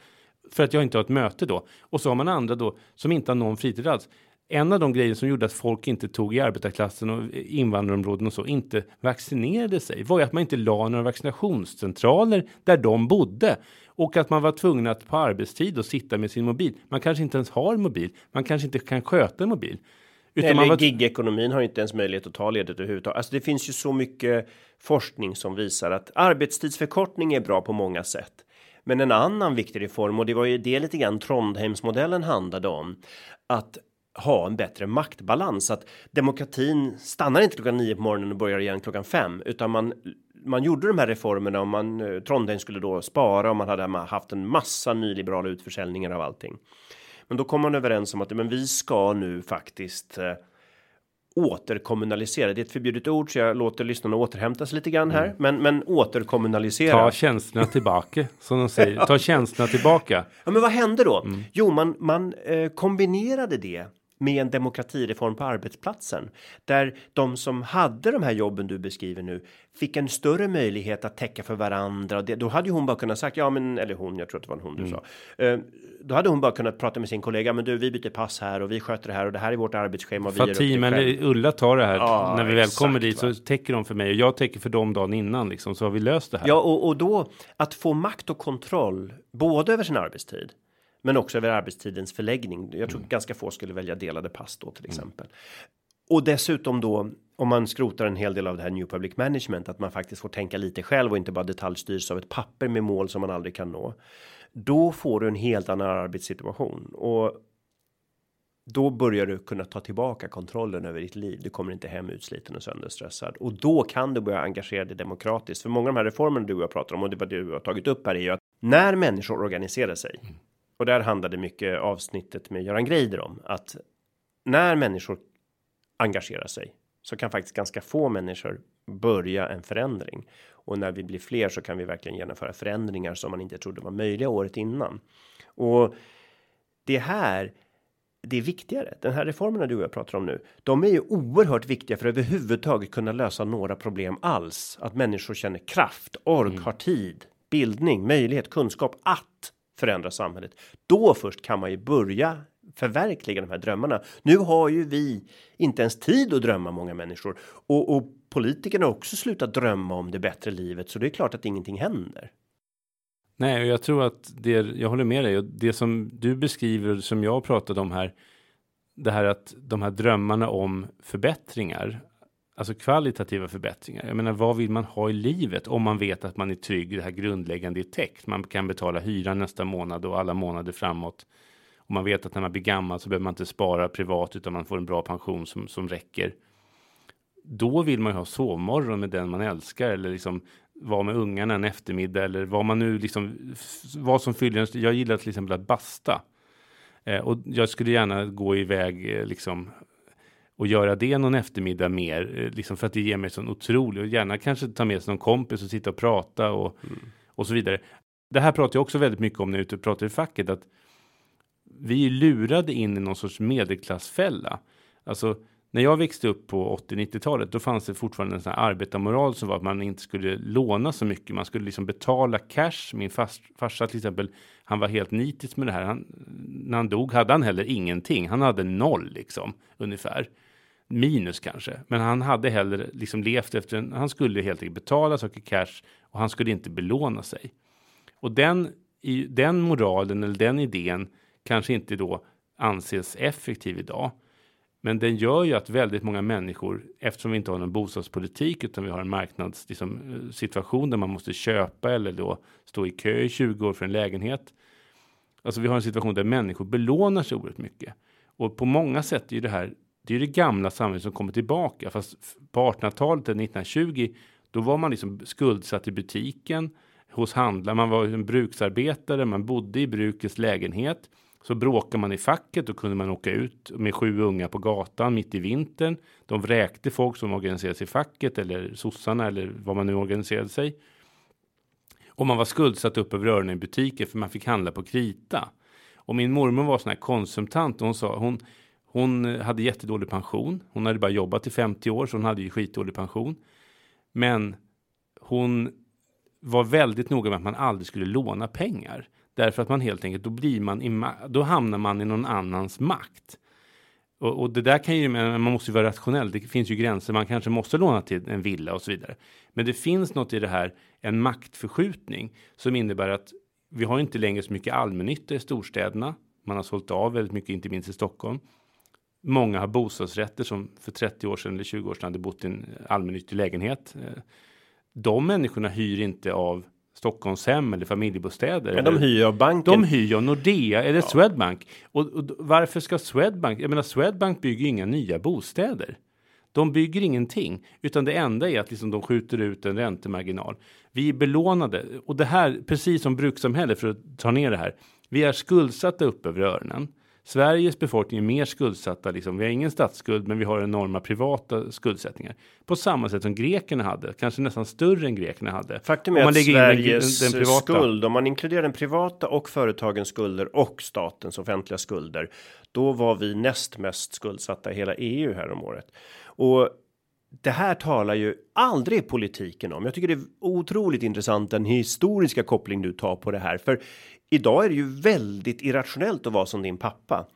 för att jag inte har ett möte då. Och så har man andra då som inte har någon fritid alls. En av de grejer som gjorde att folk inte tog i arbetarklassen och invandrarområden och så inte vaccinerade sig var ju att man inte la några vaccinationscentraler där de bodde och att man var tvungen att på arbetstid och sitta med sin mobil. Man kanske inte ens har mobil. Man kanske inte kan sköta en mobil. Utan Eller var... gigekonomin har inte ens möjlighet att ta ledigt överhuvudtaget. Alltså det finns ju så mycket forskning som visar att arbetstidsförkortning är bra på många sätt. Men en annan viktig reform och det var ju det lite grann Trondheimsmodellen handlade om att ha en bättre maktbalans att demokratin stannar inte klockan nio på morgonen och börjar igen klockan fem utan man man gjorde de här reformerna och man eh, Trondheim skulle då spara och man hade haft en massa nyliberala utförsäljningar av allting. Men då kom man överens om att men vi ska nu faktiskt eh, återkommunalisera. Det är ett förbjudet ord så jag låter lyssnarna återhämta sig lite grann här, mm. men men återkommunalisera. Ta tjänsterna tillbaka som de säger. Ta tjänsterna tillbaka. Ja, men vad hände då? Mm. Jo, man man eh, kombinerade det med en demokratireform på arbetsplatsen där de som hade de här jobben du beskriver nu fick en större möjlighet att täcka för varandra. Det, då hade ju hon bara kunnat sagt ja, men eller hon. Jag tror att det var en hon du mm. sa. Uh, då hade hon bara kunnat prata med sin kollega. Men du, vi byter pass här och vi sköter det här och det här är vårt arbetsschema. Fatima eller Ulla tar det här ja, när vi väl kommer dit så täcker de för mig och jag täcker för dem dagen innan liksom så har vi löst det här. Ja, och, och då att få makt och kontroll både över sin arbetstid men också över arbetstidens förläggning. Jag tror mm. ganska få skulle välja delade pass då till mm. exempel. Mm. Och dessutom då om man skrotar en hel del av det här New Public Management att man faktiskt får tänka lite själv och inte bara detaljstyrs av ett papper med mål som man aldrig kan nå. Då får du en helt annan arbetssituation och då börjar du kunna ta tillbaka kontrollen över ditt liv. Du kommer inte hem utsliten och sönderstressad och då kan du börja engagera dig demokratiskt. För många av de här reformerna du och jag pratar om och det var du har tagit upp här är ju att när människor organiserar sig mm och där handlade mycket avsnittet med Göran Greider om att när människor engagerar sig så kan faktiskt ganska få människor börja en förändring och när vi blir fler så kan vi verkligen genomföra förändringar som man inte trodde var möjliga året innan. Och det här det är viktigare. Den här reformerna du och jag pratar om nu, de är ju oerhört viktiga för att överhuvudtaget kunna lösa några problem alls. Att människor känner kraft, ork, mm. har tid, bildning, möjlighet, kunskap att förändra samhället. Då först kan man ju börja förverkliga de här drömmarna. Nu har ju vi inte ens tid att drömma många människor och, och politikerna har också slutat drömma om det bättre livet, så det är klart att ingenting händer. Nej, och jag tror att det jag håller med dig och det som du beskriver som jag pratade om här. Det här att de här drömmarna om förbättringar Alltså kvalitativa förbättringar. Jag menar, vad vill man ha i livet om man vet att man är trygg? Det här grundläggande är täckt. Man kan betala hyran nästa månad och alla månader framåt. Och man vet att när man blir gammal så behöver man inte spara privat utan man får en bra pension som, som räcker. Då vill man ju ha sovmorgon med den man älskar eller liksom vara med ungarna en eftermiddag eller vad man nu liksom vad som fyller Jag gillar till exempel att basta. Eh, och jag skulle gärna gå iväg eh, liksom och göra det någon eftermiddag mer, eh, liksom för att det ger mig sån otrolig och gärna kanske ta med sig någon kompis och sitta och prata och, mm. och så vidare. Det här pratar jag också väldigt mycket om när jag är ute och pratar i facket, att vi är lurade in i någon sorts medelklassfälla. Alltså, när jag växte upp på 80-90-talet, då fanns det fortfarande en sån här arbetarmoral som var att man inte skulle låna så mycket. Man skulle liksom betala cash. Min fars, farsa till exempel, han var helt nitisk med det här. Han, när han dog hade han heller ingenting. Han hade noll liksom, ungefär minus kanske. Men han hade hellre liksom levt efter en, han skulle helt enkelt betala saker cash och han skulle inte belåna sig. Och den, i, den moralen eller den idén kanske inte då anses effektiv idag. Men den gör ju att väldigt många människor, eftersom vi inte har någon bostadspolitik utan vi har en marknadssituation liksom, eh, där man måste köpa eller då stå i kö i 20 år för en lägenhet. Alltså vi har en situation där människor belånar sig oerhört mycket. Och på många sätt är ju det här det är det gamla samhället som kommer tillbaka. Fast på 1800-talet, 1920, då var man liksom skuldsatt i butiken hos handlare. Man var en bruksarbetare, man bodde i brukets lägenhet. Så bråkade man i facket, då kunde man åka ut med sju unga på gatan mitt i vintern. De vräkte folk som organiserade sig i facket eller sossarna eller vad man nu organiserade sig. Och man var skuldsatt upp över öronen i butiken för man fick handla på krita. Och min mormor var sån här konsumtant och hon sa hon hon eh, hade jättedålig pension. Hon hade bara jobbat i 50 år så hon hade ju skitdålig pension. Men hon var väldigt noga med att man aldrig skulle låna pengar. Därför att man helt enkelt, då blir man i, då hamnar man i någon annans makt. Och, och, det där kan ju, man måste ju vara rationell. Det finns ju gränser. Man kanske måste låna till en villa och så vidare. Men det finns något i det här, en maktförskjutning som innebär att vi har inte längre så mycket allmännytta i storstäderna. Man har sålt av väldigt mycket, inte minst i Stockholm. Många har bostadsrätter som för 30 år sedan eller 20 år sedan hade bott i en allmännyttig lägenhet. Eh, de människorna hyr inte av Stockholmshem eller familjebostäder. Men de hyr av banken. De hyr av Nordea eller ja. Swedbank. Och, och, varför ska Swedbank? Jag menar Swedbank bygger inga nya bostäder. De bygger ingenting, utan det enda är att liksom de skjuter ut en räntemarginal. Vi är belånade och det här, precis som brukssamhälle för att ta ner det här. Vi är skuldsatta upp över öronen. Sveriges befolkning är mer skuldsatta. Liksom. Vi har ingen statsskuld, men vi har enorma privata skuldsättningar. På samma sätt som grekerna hade, kanske nästan större än grekerna hade. Faktum är att Sveriges den, den, den skuld, om man inkluderar den privata och företagens skulder och statens offentliga skulder, då var vi näst mest skuldsatta i hela EU här om året. Och det här talar ju aldrig politiken om. Jag tycker det är otroligt intressant den historiska koppling du tar på det här, för idag är det ju väldigt irrationellt att vara som din pappa.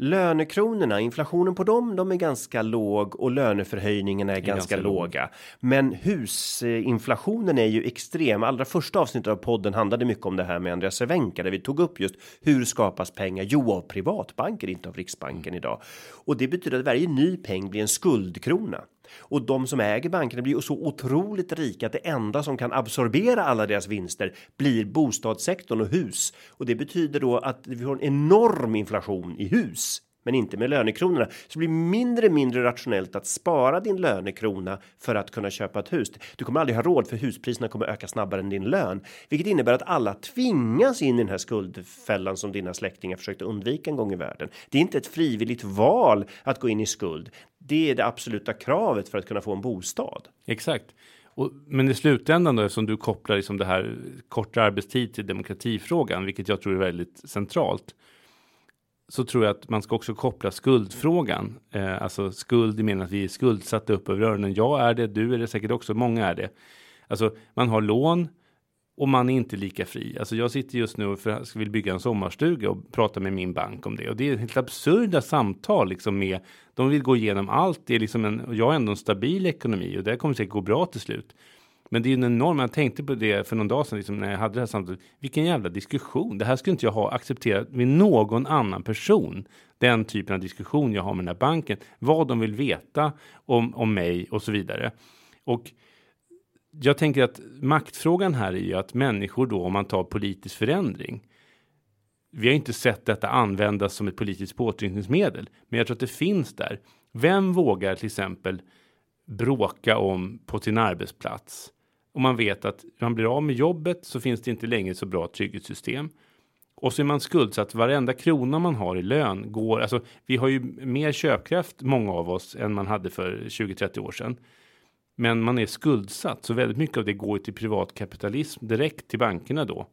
Lönekronorna, inflationen på dem, de är ganska låg och löneförhöjningarna är, är ganska, ganska låga. Låg. Men husinflationen är ju extrem. Allra första avsnittet av podden handlade mycket om det här med Andreas Cervenka där vi tog upp just hur skapas pengar? Jo, av privatbanker, inte av Riksbanken idag. Och det betyder att varje ny peng blir en skuldkrona. Och de som äger bankerna blir ju så otroligt rika att det enda som kan absorbera alla deras vinster blir bostadssektorn och hus. Och det betyder då att vi har en enorm inflation i hus men inte med lönekronorna. Så det blir mindre mindre rationellt att spara din lönekrona för att kunna köpa ett hus. Du kommer aldrig ha råd för huspriserna kommer öka snabbare än din lön, vilket innebär att alla tvingas in i den här skuldfällan som dina släktingar försökte undvika en gång i världen. Det är inte ett frivilligt val att gå in i skuld. Det är det absoluta kravet för att kunna få en bostad. Exakt. Och, men i slutändan då, eftersom du kopplar liksom det här kortare arbetstid till demokratifrågan, vilket jag tror är väldigt centralt, så tror jag att man ska också koppla skuldfrågan. Eh, alltså skuld i meningen att vi är skuldsatta upp över öronen. Jag är det, du är det säkert också, många är det. Alltså man har lån och man är inte lika fri. Alltså jag sitter just nu och vill bygga en sommarstuga och prata med min bank om det. Och det är helt absurda samtal liksom med, de vill gå igenom allt. Det är liksom en, jag har ändå en stabil ekonomi och det kommer säkert gå bra till slut. Men det är en enorm, jag tänkte på det för någon dag sedan liksom, när jag hade det här samtalet. Vilken jävla diskussion. Det här skulle inte jag ha accepterat med någon annan person. Den typen av diskussion jag har med den här banken. Vad de vill veta om, om mig och så vidare. Och jag tänker att maktfrågan här är ju att människor då, om man tar politisk förändring. Vi har inte sett detta användas som ett politiskt påtryckningsmedel, men jag tror att det finns där. Vem vågar till exempel bråka om på sin arbetsplats? Och man vet att man blir av med jobbet så finns det inte längre så bra trygghetssystem. Och så är man skuldsatt. Varenda krona man har i lön går. Alltså, vi har ju mer köpkraft, många av oss, än man hade för 20-30 år sedan. Men man är skuldsatt, så väldigt mycket av det går till privatkapitalism direkt till bankerna då.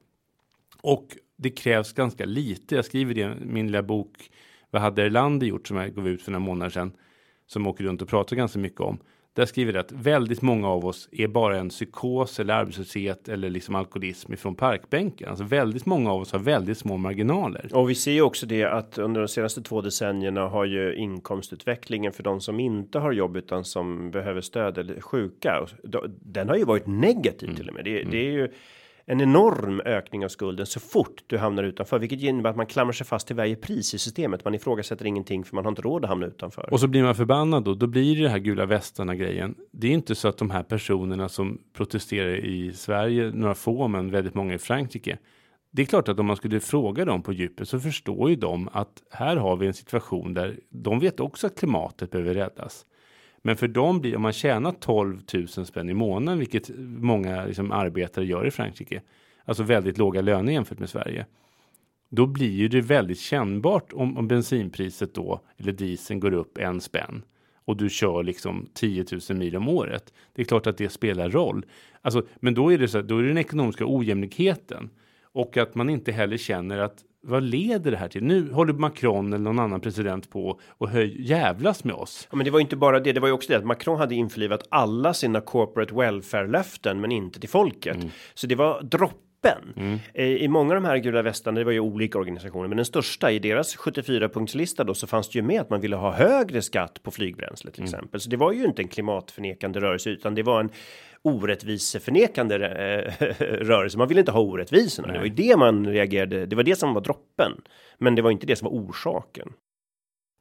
Och det krävs ganska lite. Jag skriver det i min lilla bok. Vad hade Erlander gjort som jag gav ut för några månader sedan? Som åker runt och pratar ganska mycket om. Där skriver det att väldigt många av oss är bara en psykos eller arbetslöshet eller liksom alkoholism ifrån parkbänken. Alltså väldigt många av oss har väldigt små marginaler. Och vi ser ju också det att under de senaste två decennierna har ju inkomstutvecklingen för de som inte har jobb utan som behöver stöd eller sjuka. Den har ju varit negativ mm. till och med. Det, det är ju en enorm ökning av skulden så fort du hamnar utanför, vilket innebär att man klamrar sig fast till varje pris i systemet. Man ifrågasätter ingenting för man har inte råd att hamna utanför. Och så blir man förbannad då. Då blir det det här gula västarna grejen. Det är inte så att de här personerna som protesterar i Sverige, några få, men väldigt många i Frankrike. Det är klart att om man skulle fråga dem på djupet så förstår ju de att här har vi en situation där de vet också att klimatet behöver räddas. Men för dem blir, om man tjänar 12 000 spänn i månaden, vilket många liksom, arbetare gör i Frankrike, alltså väldigt låga löner jämfört med Sverige. Då blir ju det väldigt kännbart om, om bensinpriset då, eller dieseln går upp en spänn och du kör liksom 10 000 mil om året. Det är klart att det spelar roll. Alltså, men då är det så då är det den ekonomiska ojämlikheten och att man inte heller känner att vad leder det här till? Nu håller Macron eller någon annan president på och höj, jävlas med oss. Ja, men det var inte bara det. Det var ju också det att Macron hade införlivat alla sina corporate welfare löften, men inte till folket. Mm. Så det var dropp Mm. I många av de här gula västarna, det var ju olika organisationer, men den största i deras 74 punktslista då så fanns det ju med att man ville ha högre skatt på flygbränsle till mm. exempel. Så det var ju inte en klimatförnekande rörelse utan det var en orättviseförnekande eh, rörelse. Man ville inte ha orättvisorna. Nej. Det var ju det man reagerade. Det var det som var droppen, men det var inte det som var orsaken.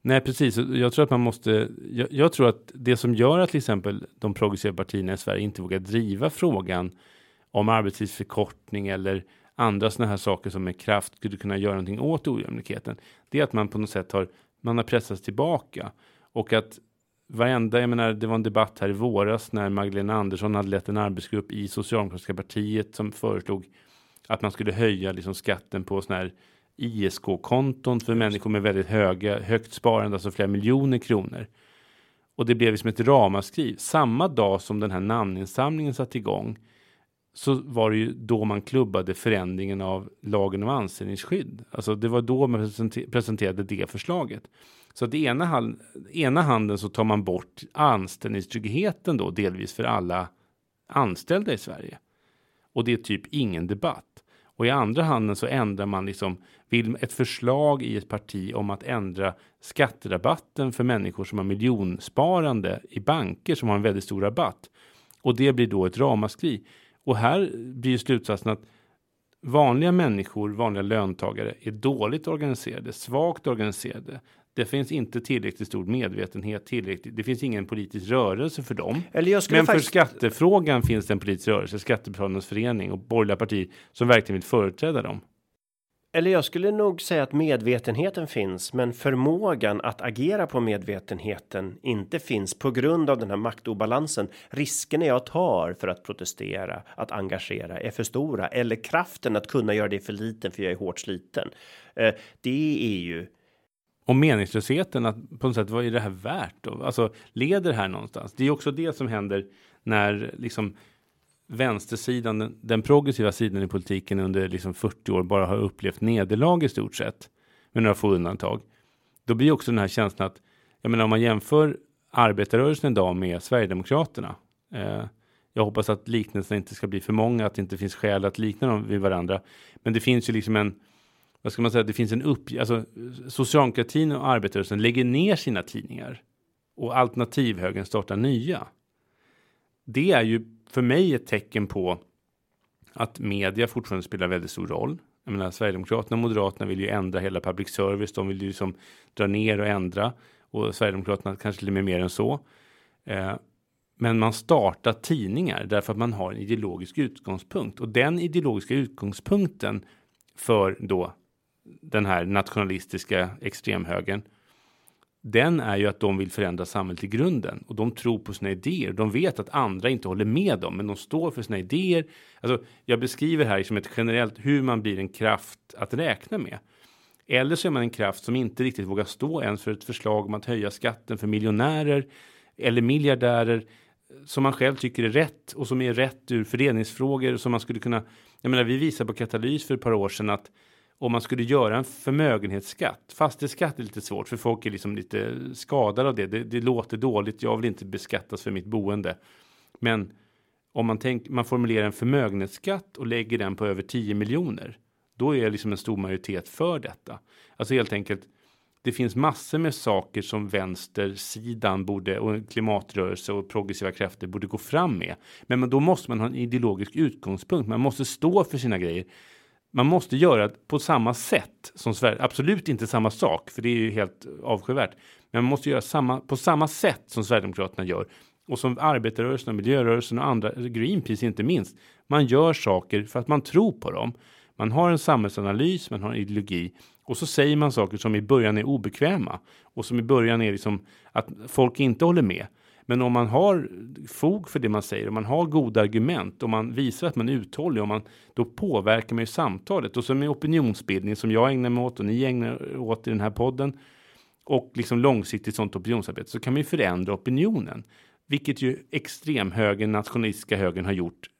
Nej, precis. Jag tror att man måste. Jag, jag, tror att det som gör att till exempel de progressiva partierna i Sverige inte vågar driva frågan om arbetstidsförkortning eller andra sådana här saker som med kraft skulle kunna göra någonting åt ojämlikheten. Det är att man på något sätt har man har pressats tillbaka och att varenda, jag menar, det var en debatt här i våras när Magdalena Andersson hade lett en arbetsgrupp i Socialdemokratiska partiet som föreslog att man skulle höja liksom skatten på sådana här ISK-konton för människor med väldigt höga, högt sparande, alltså flera miljoner kronor. Och det blev liksom ett ramaskri. Samma dag som den här namninsamlingen satte igång så var det ju då man klubbade förändringen av lagen om anställningsskydd. Alltså det var då man presenterade det förslaget. Så att i ena, hand, ena handen så tar man bort anställningstryggheten då delvis för alla anställda i Sverige. Och det är typ ingen debatt. Och i andra handen så ändrar man liksom vill ett förslag i ett parti om att ändra skatterabatten för människor som har miljonsparande i banker som har en väldigt stor rabatt. Och det blir då ett ramaskri. Och här blir slutsatsen att vanliga människor, vanliga löntagare är dåligt organiserade, svagt organiserade. Det finns inte tillräckligt stor medvetenhet, tillräckligt. Det finns ingen politisk rörelse för dem. Men för faktiskt... skattefrågan finns det en politisk rörelse, Skattebetalarnas förening och borgerliga partier som verkligen vill företräda dem. Eller jag skulle nog säga att medvetenheten finns, men förmågan att agera på medvetenheten inte finns på grund av den här maktobalansen. Riskerna jag tar för att protestera, att engagera är för stora eller kraften att kunna göra det för liten för jag är hårt sliten. Eh, det är ju och meningslösheten att på något sätt vad är det här värt då? Alltså leder det här någonstans? Det är också det som händer när liksom vänstersidan, den, den progressiva sidan i politiken under liksom 40 år bara har upplevt nederlag i stort sett med några få undantag. Då blir också den här känslan att jag menar om man jämför arbetarrörelsen idag med Sverigedemokraterna. Eh, jag hoppas att liknelserna inte ska bli för många, att det inte finns skäl att likna dem vid varandra. Men det finns ju liksom en vad ska man säga, det finns en upp, alltså socialdemokratin och arbetarrörelsen lägger ner sina tidningar och alternativhögern startar nya. Det är ju för mig ett tecken på att media fortfarande spelar väldigt stor roll. Jag menar, Sverigedemokraterna och Moderaterna vill ju ändra hela public service. De vill ju liksom dra ner och ändra och Sverigedemokraterna kanske till och med mer än så. Eh, men man startar tidningar därför att man har en ideologisk utgångspunkt och den ideologiska utgångspunkten för då den här nationalistiska extremhögern. Den är ju att de vill förändra samhället i grunden och de tror på sina idéer. De vet att andra inte håller med dem, men de står för sina idéer. Alltså, jag beskriver här som ett generellt hur man blir en kraft att räkna med. Eller så är man en kraft som inte riktigt vågar stå ens för ett förslag om att höja skatten för miljonärer eller miljardärer som man själv tycker är rätt och som är rätt ur fördelningsfrågor som man skulle kunna. Jag menar, vi visar på Katalys för ett par år sedan att om man skulle göra en förmögenhetsskatt. Fastighetsskatt är lite svårt för folk är liksom lite skadade av det. Det, det låter dåligt. Jag vill inte beskattas för mitt boende. Men om man, tänker man formulerar en förmögenhetsskatt och lägger den på över 10 miljoner. Då är det liksom en stor majoritet för detta. Alltså helt enkelt. Det finns massor med saker som vänstersidan borde och klimatrörelse och progressiva krafter borde gå fram med. Men då måste man ha en ideologisk utgångspunkt. Man måste stå för sina grejer man måste göra på samma sätt som Sverige. Absolut inte samma sak, för det är ju helt avskyvärt. Men man måste göra samma, på samma sätt som Sverigedemokraterna gör. Och som arbetarrörelsen och miljörörelsen och andra, Greenpeace inte minst. Man gör saker för att man tror på dem. Man har en samhällsanalys, man har en ideologi och så säger man saker som i början är obekväma och som i början är liksom att folk inte håller med. Men om man har fog för det man säger, om man har goda argument, om man visar att man är uthållig, om man, då påverkar man ju samtalet. Och så med opinionsbildning som jag ägnar mig åt och ni ägnar er åt i den här podden och liksom långsiktigt sånt opinionsarbete så kan man ju förändra opinionen. Vilket ju extremhögern, nationalistiska högern har gjort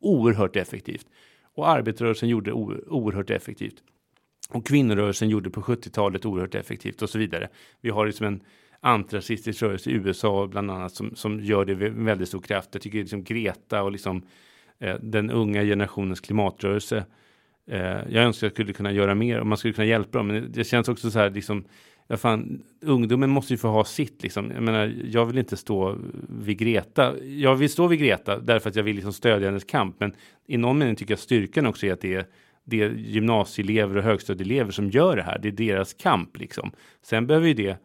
oerhört effektivt. Och arbetarrörelsen gjorde oerhört effektivt. Och kvinnorörelsen gjorde på 70-talet oerhört effektivt och så vidare. Vi har liksom en antirasistisk rörelse i USA bland annat som, som gör det med väldigt stor kraft. Jag tycker liksom Greta och liksom eh, den unga generationens klimatrörelse. Eh, jag önskar att jag skulle kunna göra mer och man skulle kunna hjälpa dem. Men det känns också så här liksom. Ja, fan, ungdomen måste ju få ha sitt liksom. Jag menar, jag vill inte stå vid Greta. Jag vill stå vid Greta därför att jag vill liksom stödja hennes kamp. Men i någon mening tycker jag styrkan också är att det är det är gymnasieelever och högstadieelever som gör det här. Det är deras kamp liksom. Sen behöver ju det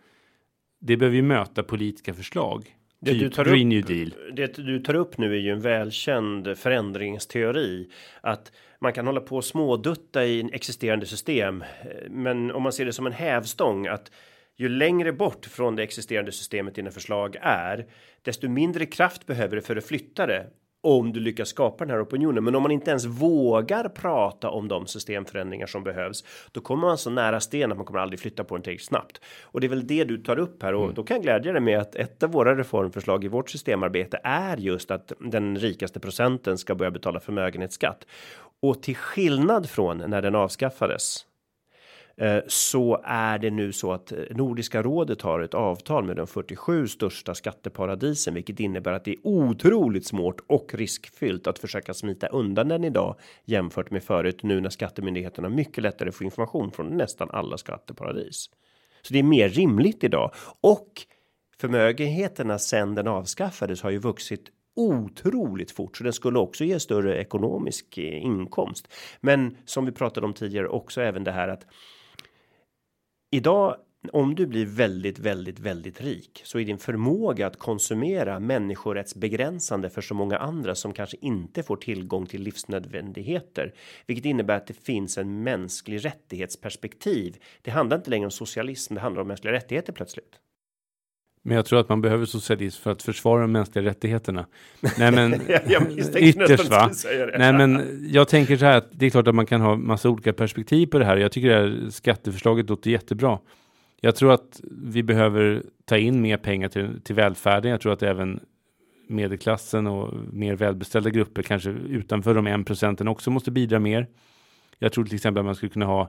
det behöver ju möta politiska förslag. Det typ du tar Green upp, New Deal. Det du tar upp nu är ju en välkänd förändringsteori. Att man kan hålla på och smådutta i en existerande system. Men om man ser det som en hävstång att ju längre bort från det existerande systemet dina förslag är, desto mindre kraft behöver det för att flytta det om du lyckas skapa den här opinionen. Men om man inte ens vågar prata om de systemförändringar som behövs, då kommer man så nära sten att man kommer aldrig flytta på en tillräckligt snabbt. Och det är väl det du tar upp här och mm. då kan jag glädja dig med att ett av våra reformförslag i vårt systemarbete är just att den rikaste procenten ska börja betala förmögenhetsskatt. Och till skillnad från när den avskaffades Eh, så är det nu så att eh, Nordiska rådet har ett avtal med de 47 största skatteparadisen, vilket innebär att det är otroligt svårt och riskfyllt att försöka smita undan den idag jämfört med förut nu när skattemyndigheterna mycket lättare får information från nästan alla skatteparadis. Så det är mer rimligt idag och förmögenheterna sedan den avskaffades har ju vuxit otroligt fort så den skulle också ge större ekonomisk eh, inkomst. Men som vi pratade om tidigare också även det här att Idag om du blir väldigt, väldigt, väldigt rik så är din förmåga att konsumera människorättsbegränsande för så många andra som kanske inte får tillgång till livsnödvändigheter, vilket innebär att det finns en mänsklig rättighetsperspektiv. Det handlar inte längre om socialism, det handlar om mänskliga rättigheter plötsligt. Men jag tror att man behöver socialism för att försvara de mänskliga rättigheterna. Nej, men ytterst va? Nej, men jag tänker så här att det är klart att man kan ha massa olika perspektiv på det här. Jag tycker det här skatteförslaget låter jättebra. Jag tror att vi behöver ta in mer pengar till, till välfärden. Jag tror att även medelklassen och mer välbeställda grupper, kanske utanför de en procenten också måste bidra mer. Jag tror till exempel att man skulle kunna ha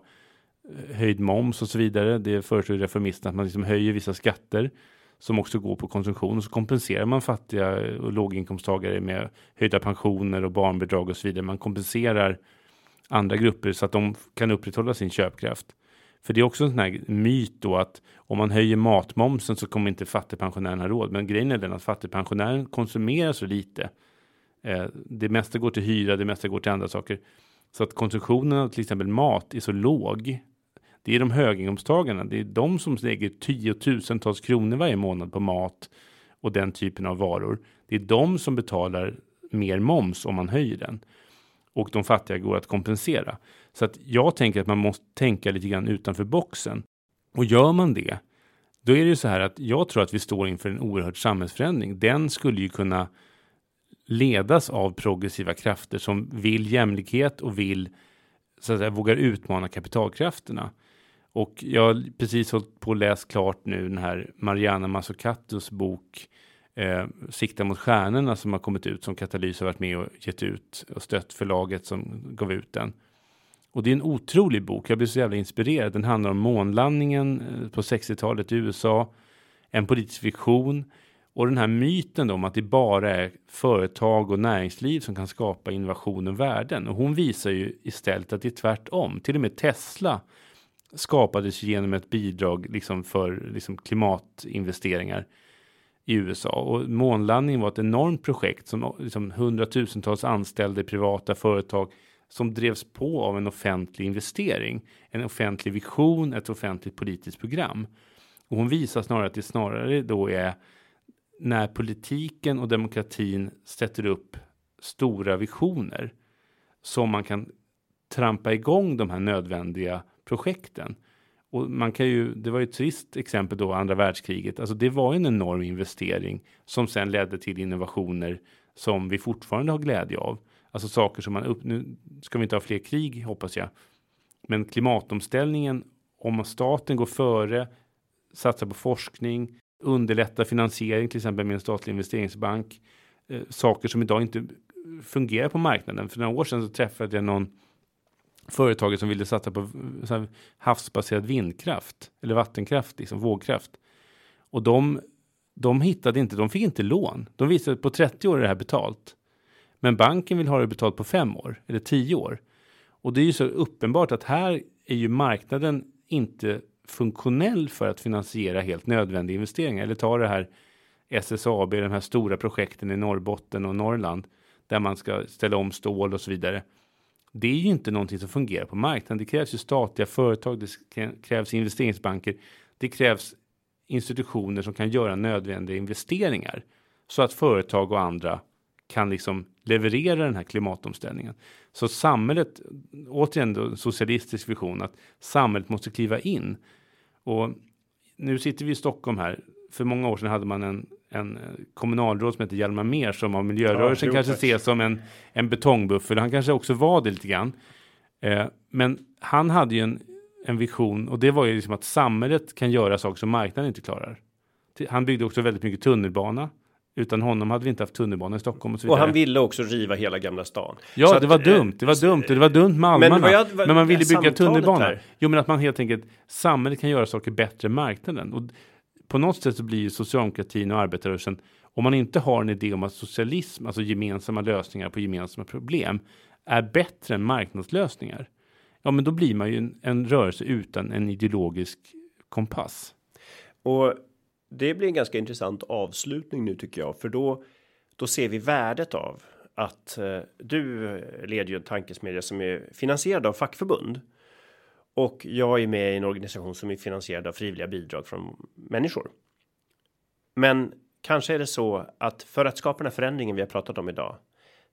eh, höjd moms och så vidare. Det föreslår reformisterna att man liksom höjer vissa skatter som också går på konsumtion och så kompenserar man fattiga och låginkomsttagare med höjda pensioner och barnbidrag och så vidare. Man kompenserar andra grupper så att de kan upprätthålla sin köpkraft. För det är också en sån här myt då att om man höjer matmomsen så kommer inte fattigpensionären ha råd. Men grejen är den att fattigpensionären konsumerar så lite. Eh, det mesta går till hyra, det mesta går till andra saker. Så att konsumtionen av till exempel mat är så låg det är de höginkomsttagarna. Det är de som lägger tiotusentals kronor varje månad på mat och den typen av varor. Det är de som betalar mer moms om man höjer den och de fattiga går att kompensera. Så att jag tänker att man måste tänka lite grann utanför boxen och gör man det, då är det ju så här att jag tror att vi står inför en oerhörd samhällsförändring. Den skulle ju kunna ledas av progressiva krafter som vill jämlikhet och vill så att säga, vågar utmana kapitalkrafterna. Och jag har precis hållit på att läsa klart nu den här Mariana Mazzucatos bok eh, Sikta mot stjärnorna som har kommit ut som Katalys har varit med och gett ut och stött förlaget som gav ut den. Och det är en otrolig bok. Jag blev så jävla inspirerad. Den handlar om månlandningen eh, på 60-talet i USA, en politisk fiktion och den här myten om att det bara är företag och näringsliv som kan skapa innovation och värden. Och hon visar ju istället att det är tvärtom. Till och med Tesla skapades genom ett bidrag liksom för liksom klimatinvesteringar i USA och månlandningen var ett enormt projekt som liksom hundratusentals anställda i privata företag som drevs på av en offentlig investering, en offentlig vision, ett offentligt politiskt program. Och hon visar snarare att det snarare då är när politiken och demokratin sätter upp stora visioner som man kan trampa igång de här nödvändiga projekten. Och man kan ju, det var ju ett trist exempel då, andra världskriget. Alltså det var en enorm investering som sen ledde till innovationer som vi fortfarande har glädje av. Alltså saker som man upp, nu ska vi inte ha fler krig hoppas jag. Men klimatomställningen, om staten går före, satsar på forskning, underlättar finansiering, till exempel med en statlig investeringsbank. Eh, saker som idag inte fungerar på marknaden. För några år sedan så träffade jag någon företaget som ville satsa på havsbaserad vindkraft eller vattenkraft, liksom vågkraft. Och de, de hittade inte, de fick inte lån. De visade att på 30 år är det här betalt. Men banken vill ha det betalt på fem år eller tio år. Och det är ju så uppenbart att här är ju marknaden inte funktionell för att finansiera helt nödvändiga investeringar. Eller ta det här SSAB, de här stora projekten i Norrbotten och Norrland där man ska ställa om stål och så vidare det är ju inte någonting som fungerar på marknaden. Det krävs ju statliga företag, det krävs investeringsbanker, det krävs institutioner som kan göra nödvändiga investeringar så att företag och andra kan liksom leverera den här klimatomställningen. Så samhället, återigen då socialistisk vision, att samhället måste kliva in. Och nu sitter vi i Stockholm här. För många år sedan hade man en, en kommunalråd som heter Hjalmar Mer som av miljörörelsen Ja, kanske ses som en, en betongbuffel. Han kanske också var det lite grann. Eh, men han hade ju en, en vision och det var ju liksom att samhället kan göra saker som marknaden inte klarar. Han byggde också väldigt mycket tunnelbana. Utan honom hade vi inte haft tunnelbana i Stockholm och så Och vidare. han ville också riva hela Gamla stan. Ja, Så det att, var eh, dumt. Det var dumt. Det var dumt med almarna. vad jag- Men, vad- man ville bygga tunnelbana. här. Jo, men att man helt enkelt samhället kan göra saker bättre än marknaden. Och på något sätt så blir ju socialdemokratin och arbetarrörelsen om man inte har en idé om att socialism, alltså gemensamma lösningar på gemensamma problem, är bättre än marknadslösningar. Ja, men då blir man ju en, en rörelse utan en ideologisk kompass. Och det blir en ganska intressant avslutning nu tycker jag, för då då ser vi värdet av att eh, du leder ju en tankesmedja som är finansierad av fackförbund. Och jag är med i en organisation som är finansierad av frivilliga bidrag från människor. Men kanske är det så att för att skapa den här förändringen vi har pratat om idag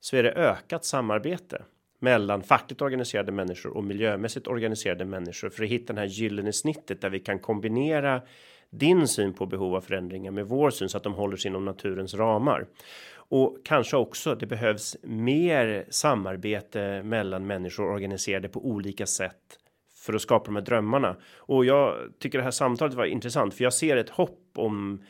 så är det ökat samarbete mellan fackligt organiserade människor och miljömässigt organiserade människor för att hitta den här gyllene snittet där vi kan kombinera din syn på behov av förändringar med vår syn så att de håller sig inom naturens ramar. Och kanske också det behövs mer samarbete mellan människor organiserade på olika sätt för att skapa de här drömmarna. Och jag tycker det här samtalet var intressant för jag ser ett hopp om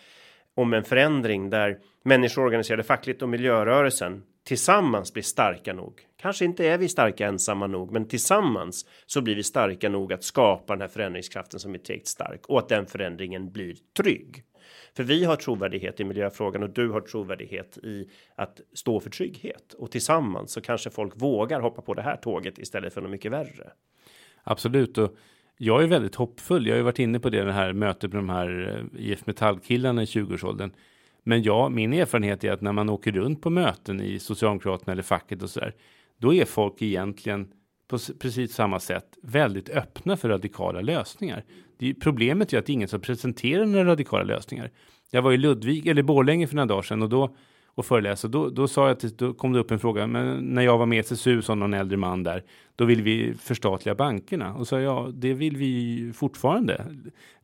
om en förändring där människor organiserade fackligt och miljörörelsen tillsammans blir starka nog. Kanske inte är vi starka ensamma nog, men tillsammans så blir vi starka nog att skapa den här förändringskraften som är tillräckligt stark och att den förändringen blir trygg. För vi har trovärdighet i miljöfrågan och du har trovärdighet i att stå för trygghet och tillsammans så kanske folk vågar hoppa på det här tåget istället för något mycket värre. Absolut. Och jag är väldigt hoppfull. Jag har ju varit inne på det, det här mötet med de här eh, IF Metall-killarna i 20-årsåldern. Men ja, min erfarenhet är att när man åker runt på möten i Socialdemokraterna eller facket och så där, då är folk egentligen på precis samma sätt väldigt öppna för radikala lösningar. Det är, problemet är att det är ingen som presenterar några radikala lösningar. Jag var i Ludvig eller Borlänge för några dagar sedan och då och föreläsa. Då, då sa jag till, då kom det upp en fråga. Men när jag var med i SSU som någon äldre man där, då vill vi förstatliga bankerna och sa ja, det vill vi fortfarande.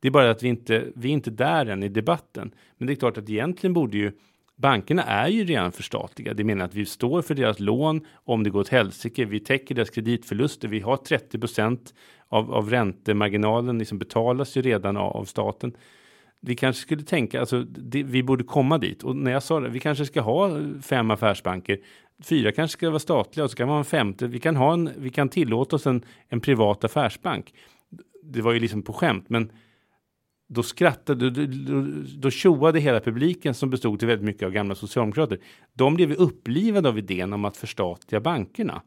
Det är bara att vi inte, vi är inte där än i debatten. Men det är klart att egentligen borde ju Bankerna är ju redan förstatliga. Det menar att vi står för deras lån om det går åt helsike. Vi täcker deras kreditförluster. Vi har 30 av, av räntemarginalen liksom betalas ju redan av, av staten vi kanske skulle tänka, alltså det, vi borde komma dit. Och när jag sa det, vi kanske ska ha fem affärsbanker. Fyra kanske ska vara statliga och så kan man ha en femte. Vi kan, ha en, vi kan tillåta oss en, en privat affärsbank. Det var ju liksom på skämt, men då skrattade, då, då, då tjoade hela publiken som bestod till väldigt mycket av gamla socialdemokrater. De blev ju upplivade av idén om att förstatliga bankerna.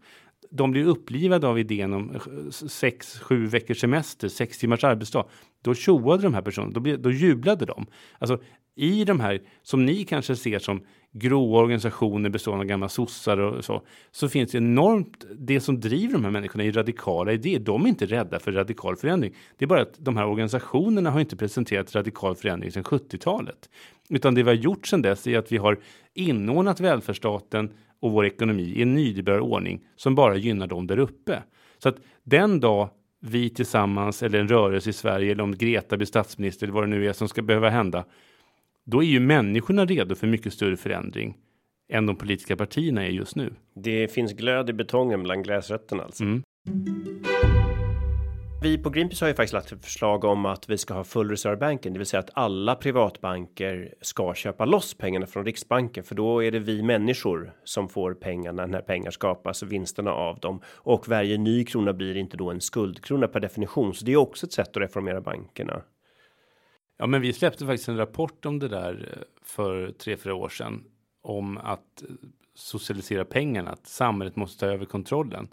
De blir upplivade av idén om eh, sex, sju veckors semester, sex timmars arbetsdag. Då tjoade de här personerna, då, blev, då jublade de. Alltså i de här som ni kanske ser som gråa organisationer bestående av gamla sossar och så, så finns det enormt, det som driver de här människorna i radikala idéer. De är inte rädda för radikal förändring. Det är bara att de här organisationerna har inte presenterat radikal förändring sedan 70-talet. Utan det vi har gjort sedan dess är att vi har inordnat välfärdsstaten och vår ekonomi i en nyliberal ordning som bara gynnar dem där uppe. Så att den dag vi tillsammans eller en rörelse i Sverige eller om Greta blir statsminister eller vad det nu är som ska behöva hända. Då är ju människorna redo för mycket större förändring än de politiska partierna är just nu. Det finns glöd i betongen bland gräsrötterna alltså. Mm. Vi på Greenpeace har ju faktiskt lagt ett förslag om att vi ska ha full reservbanken, det vill säga att alla privatbanker ska köpa loss pengarna från Riksbanken, för då är det vi människor som får pengarna när pengar skapas och vinsterna av dem och varje ny krona blir inte då en skuldkrona per definition. Så det är också ett sätt att reformera bankerna. Ja, men vi släppte faktiskt en rapport om det där eh, för tre, fyra år sedan om att eh, socialisera pengarna, att samhället måste ta över kontrollen.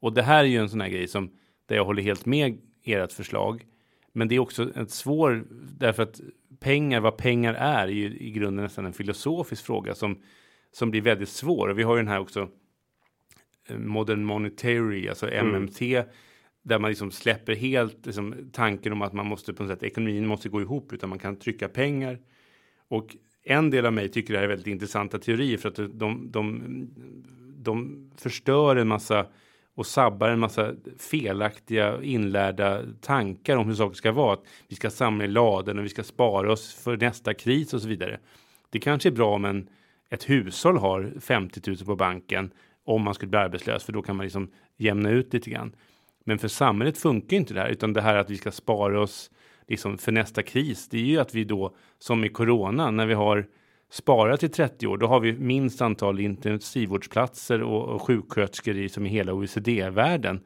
Och det här är ju en sån här grej som där jag håller helt med ert förslag. Men det är också ett svår därför att pengar, vad pengar är, är ju i grunden nästan en filosofisk fråga som som blir väldigt svår. Och vi har ju den här också eh, Modern Monetary, alltså MMT, där man liksom släpper helt liksom, tanken om att man måste på något sätt ekonomin måste gå ihop utan man kan trycka pengar. Och en del av mig tycker det här är väldigt intressanta teorier för att de, de, de förstör en massa och sabbar en massa felaktiga inlärda tankar om hur saker ska vara. Att vi ska samla i laden och vi ska spara oss för nästa kris och så vidare. Det kanske är bra om en, ett hushåll har 50 000 på banken om man skulle bli arbetslös, för då kan man liksom jämna ut lite grann. Men för samhället funkar inte det här, utan det här att vi ska spara oss liksom för nästa kris. Det är ju att vi då, som i corona, när vi har sparat i 30 år, då har vi minst antal intensivvårdsplatser och, och sjuksköterskor i, som i hela OECD-världen.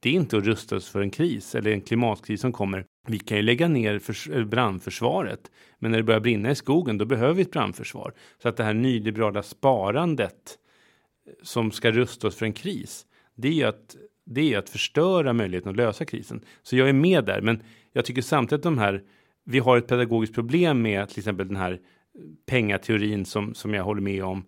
Det är inte att rusta oss för en kris eller en klimatkris som kommer. Vi kan ju lägga ner för, eh, brandförsvaret, men när det börjar brinna i skogen, då behöver vi ett brandförsvar. Så att det här nyliberala sparandet eh, som ska rusta oss för en kris, det är ju att, det är att förstöra möjligheten att lösa krisen. Så jag är med där, men jag tycker samtidigt att de här, vi har ett pedagogiskt problem med till exempel den här pengateorin som, som jag håller med om.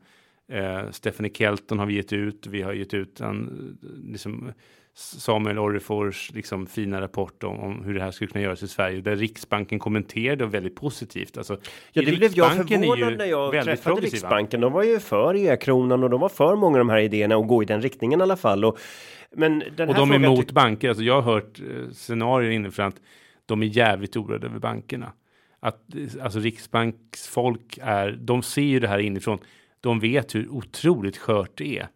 Eh, Stephanie Kelton har vi gett ut, vi har gett ut en, liksom, Samuel Orrefors liksom, fina rapport om, om, hur det här skulle kunna göras i Sverige, där Riksbanken kommenterade väldigt positivt. Alltså, ja, det blev jag förvånad när jag träffade Riksbanken. De var ju för e-kronan och de var för många av de här idéerna och gå i den riktningen i alla fall. Och, men den och de är emot banker. Alltså, jag har hört eh, scenarier inifrån att de är jävligt oroade över bankerna att alltså riksbanksfolk är, de ser ju det här inifrån. De vet hur otroligt skört det är.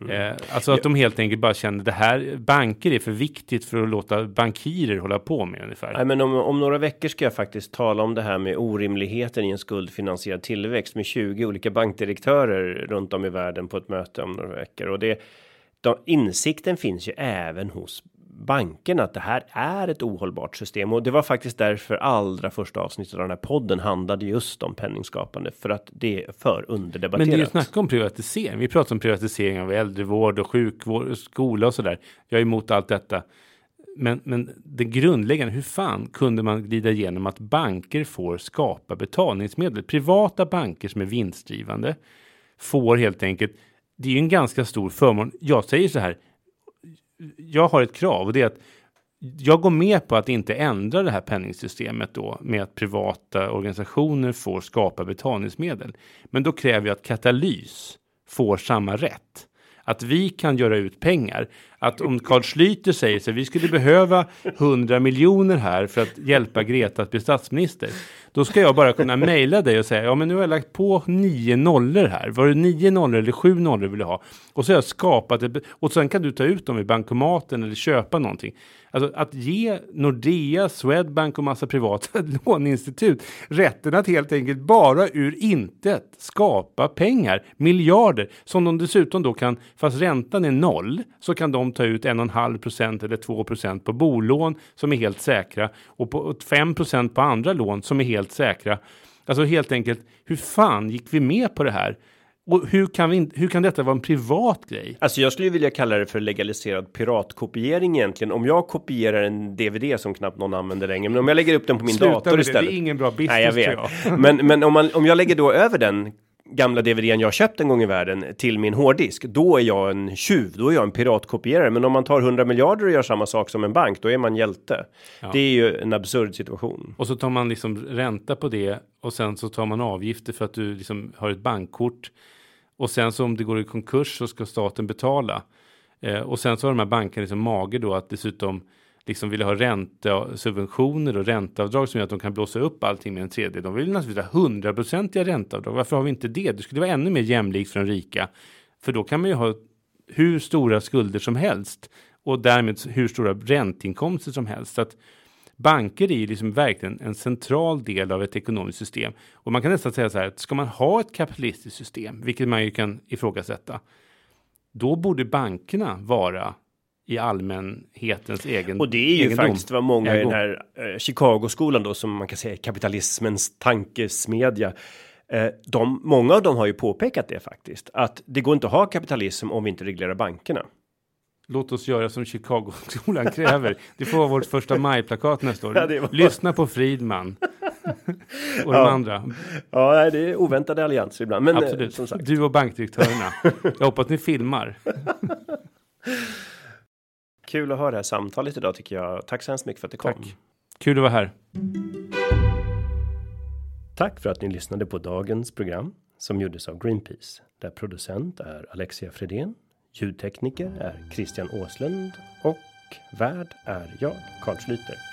Mm. Eh, alltså att de helt enkelt bara känner det här banker är för viktigt för att låta bankirer hålla på med ungefär. Nej, men om, om några veckor ska jag faktiskt tala om det här med orimligheten i en skuldfinansierad tillväxt med 20 olika bankdirektörer runt om i världen på ett möte om några veckor och det de, insikten finns ju även hos bankerna att det här är ett ohållbart system och det var faktiskt därför allra första avsnittet av den här podden handlade just om penningskapande för att det är för underdebatterat. Men det är ju snack om privatisering. Vi pratar om privatisering av äldrevård och sjukvård, skola och så där. Jag är emot allt detta. Men, men det grundläggande, hur fan kunde man glida igenom att banker får skapa betalningsmedel? Privata banker som är vinstdrivande får helt enkelt, det är ju en ganska stor förmån. Jag säger så här, jag har ett krav och det är att jag går med på att inte ändra det här penningsystemet då med att privata organisationer får skapa betalningsmedel. Men då kräver jag att katalys får samma rätt. Att vi kan göra ut pengar. Att om Carl Schlyter säger så vi skulle behöva 100 miljoner här för att hjälpa Greta att bli statsminister. Då ska jag bara kunna mejla dig och säga, ja men nu har jag lagt på nio nollor här. Var det nio nollor eller sju nollor vill du ha? Och så har jag skapat ett, och sen kan du ta ut dem i bankomaten eller köpa någonting. Alltså att ge Nordea, Swedbank och massa privata låneinstitut rätten att helt enkelt bara ur intet skapa pengar, miljarder, som de dessutom då kan, fast räntan är noll, så kan de ta ut en och en halv procent eller två procent på bolån som är helt säkra och på 5 procent på andra lån som är helt säkra. Alltså helt enkelt, hur fan gick vi med på det här? Och hur kan, vi, hur kan detta vara en privat grej? Alltså jag skulle vilja kalla det för legaliserad piratkopiering egentligen. Om jag kopierar en DVD som knappt någon använder längre, men om jag lägger upp den på min Sluta dator istället. Det. det är ingen bra business Nej, jag vet. Jag. men, men om, man, om jag lägger då över den gamla DVDn jag köpt en gång i världen till min hårddisk, då är jag en tjuv, då är jag en piratkopierare. Men om man tar 100 miljarder och gör samma sak som en bank, då är man hjälte. Ja. Det är ju en absurd situation. Och så tar man liksom ränta på det och sen så tar man avgifter för att du liksom har ett bankkort. Och sen så om det går i konkurs så ska staten betala. Eh, och sen så har de här bankerna liksom mage då att dessutom liksom vill ha räntesubventioner och ränteavdrag som gör att de kan blåsa upp allting med en tredjedel. De vill naturligtvis ha hundraprocentiga ränteavdrag. Varför har vi inte det? Det skulle vara ännu mer jämlikt för de rika. För då kan man ju ha hur stora skulder som helst och därmed hur stora ränteinkomster som helst. Så att banker är ju liksom verkligen en central del av ett ekonomiskt system. Och man kan nästan säga så här att ska man ha ett kapitalistiskt system, vilket man ju kan ifrågasätta, då borde bankerna vara i allmänhetens egen Och det är ju egendom. faktiskt vad många i den här eh, Chicago-skolan då som man kan säga kapitalismens tankesmedja. Eh, de, många av dem har ju påpekat det faktiskt att det går inte att ha kapitalism om vi inte reglerar bankerna. Låt oss göra som Chicago-skolan kräver. Det får vara vårt första majplakat nästa år. Ja, Lyssna på Fridman. och de ja. andra. Ja, det är oväntade allianser ibland. Men, eh, Absolut. Som sagt. Du och bankdirektörerna. Jag hoppas ni filmar. Kul att höra det här samtalet idag tycker jag. Tack så hemskt mycket för att det kom. Tack. Kul att vara här. Tack för att ni lyssnade på dagens program som gjordes av Greenpeace där producent är Alexia Fredén. Ljudtekniker är Christian Åslund och värd är jag, Carl Schlüter.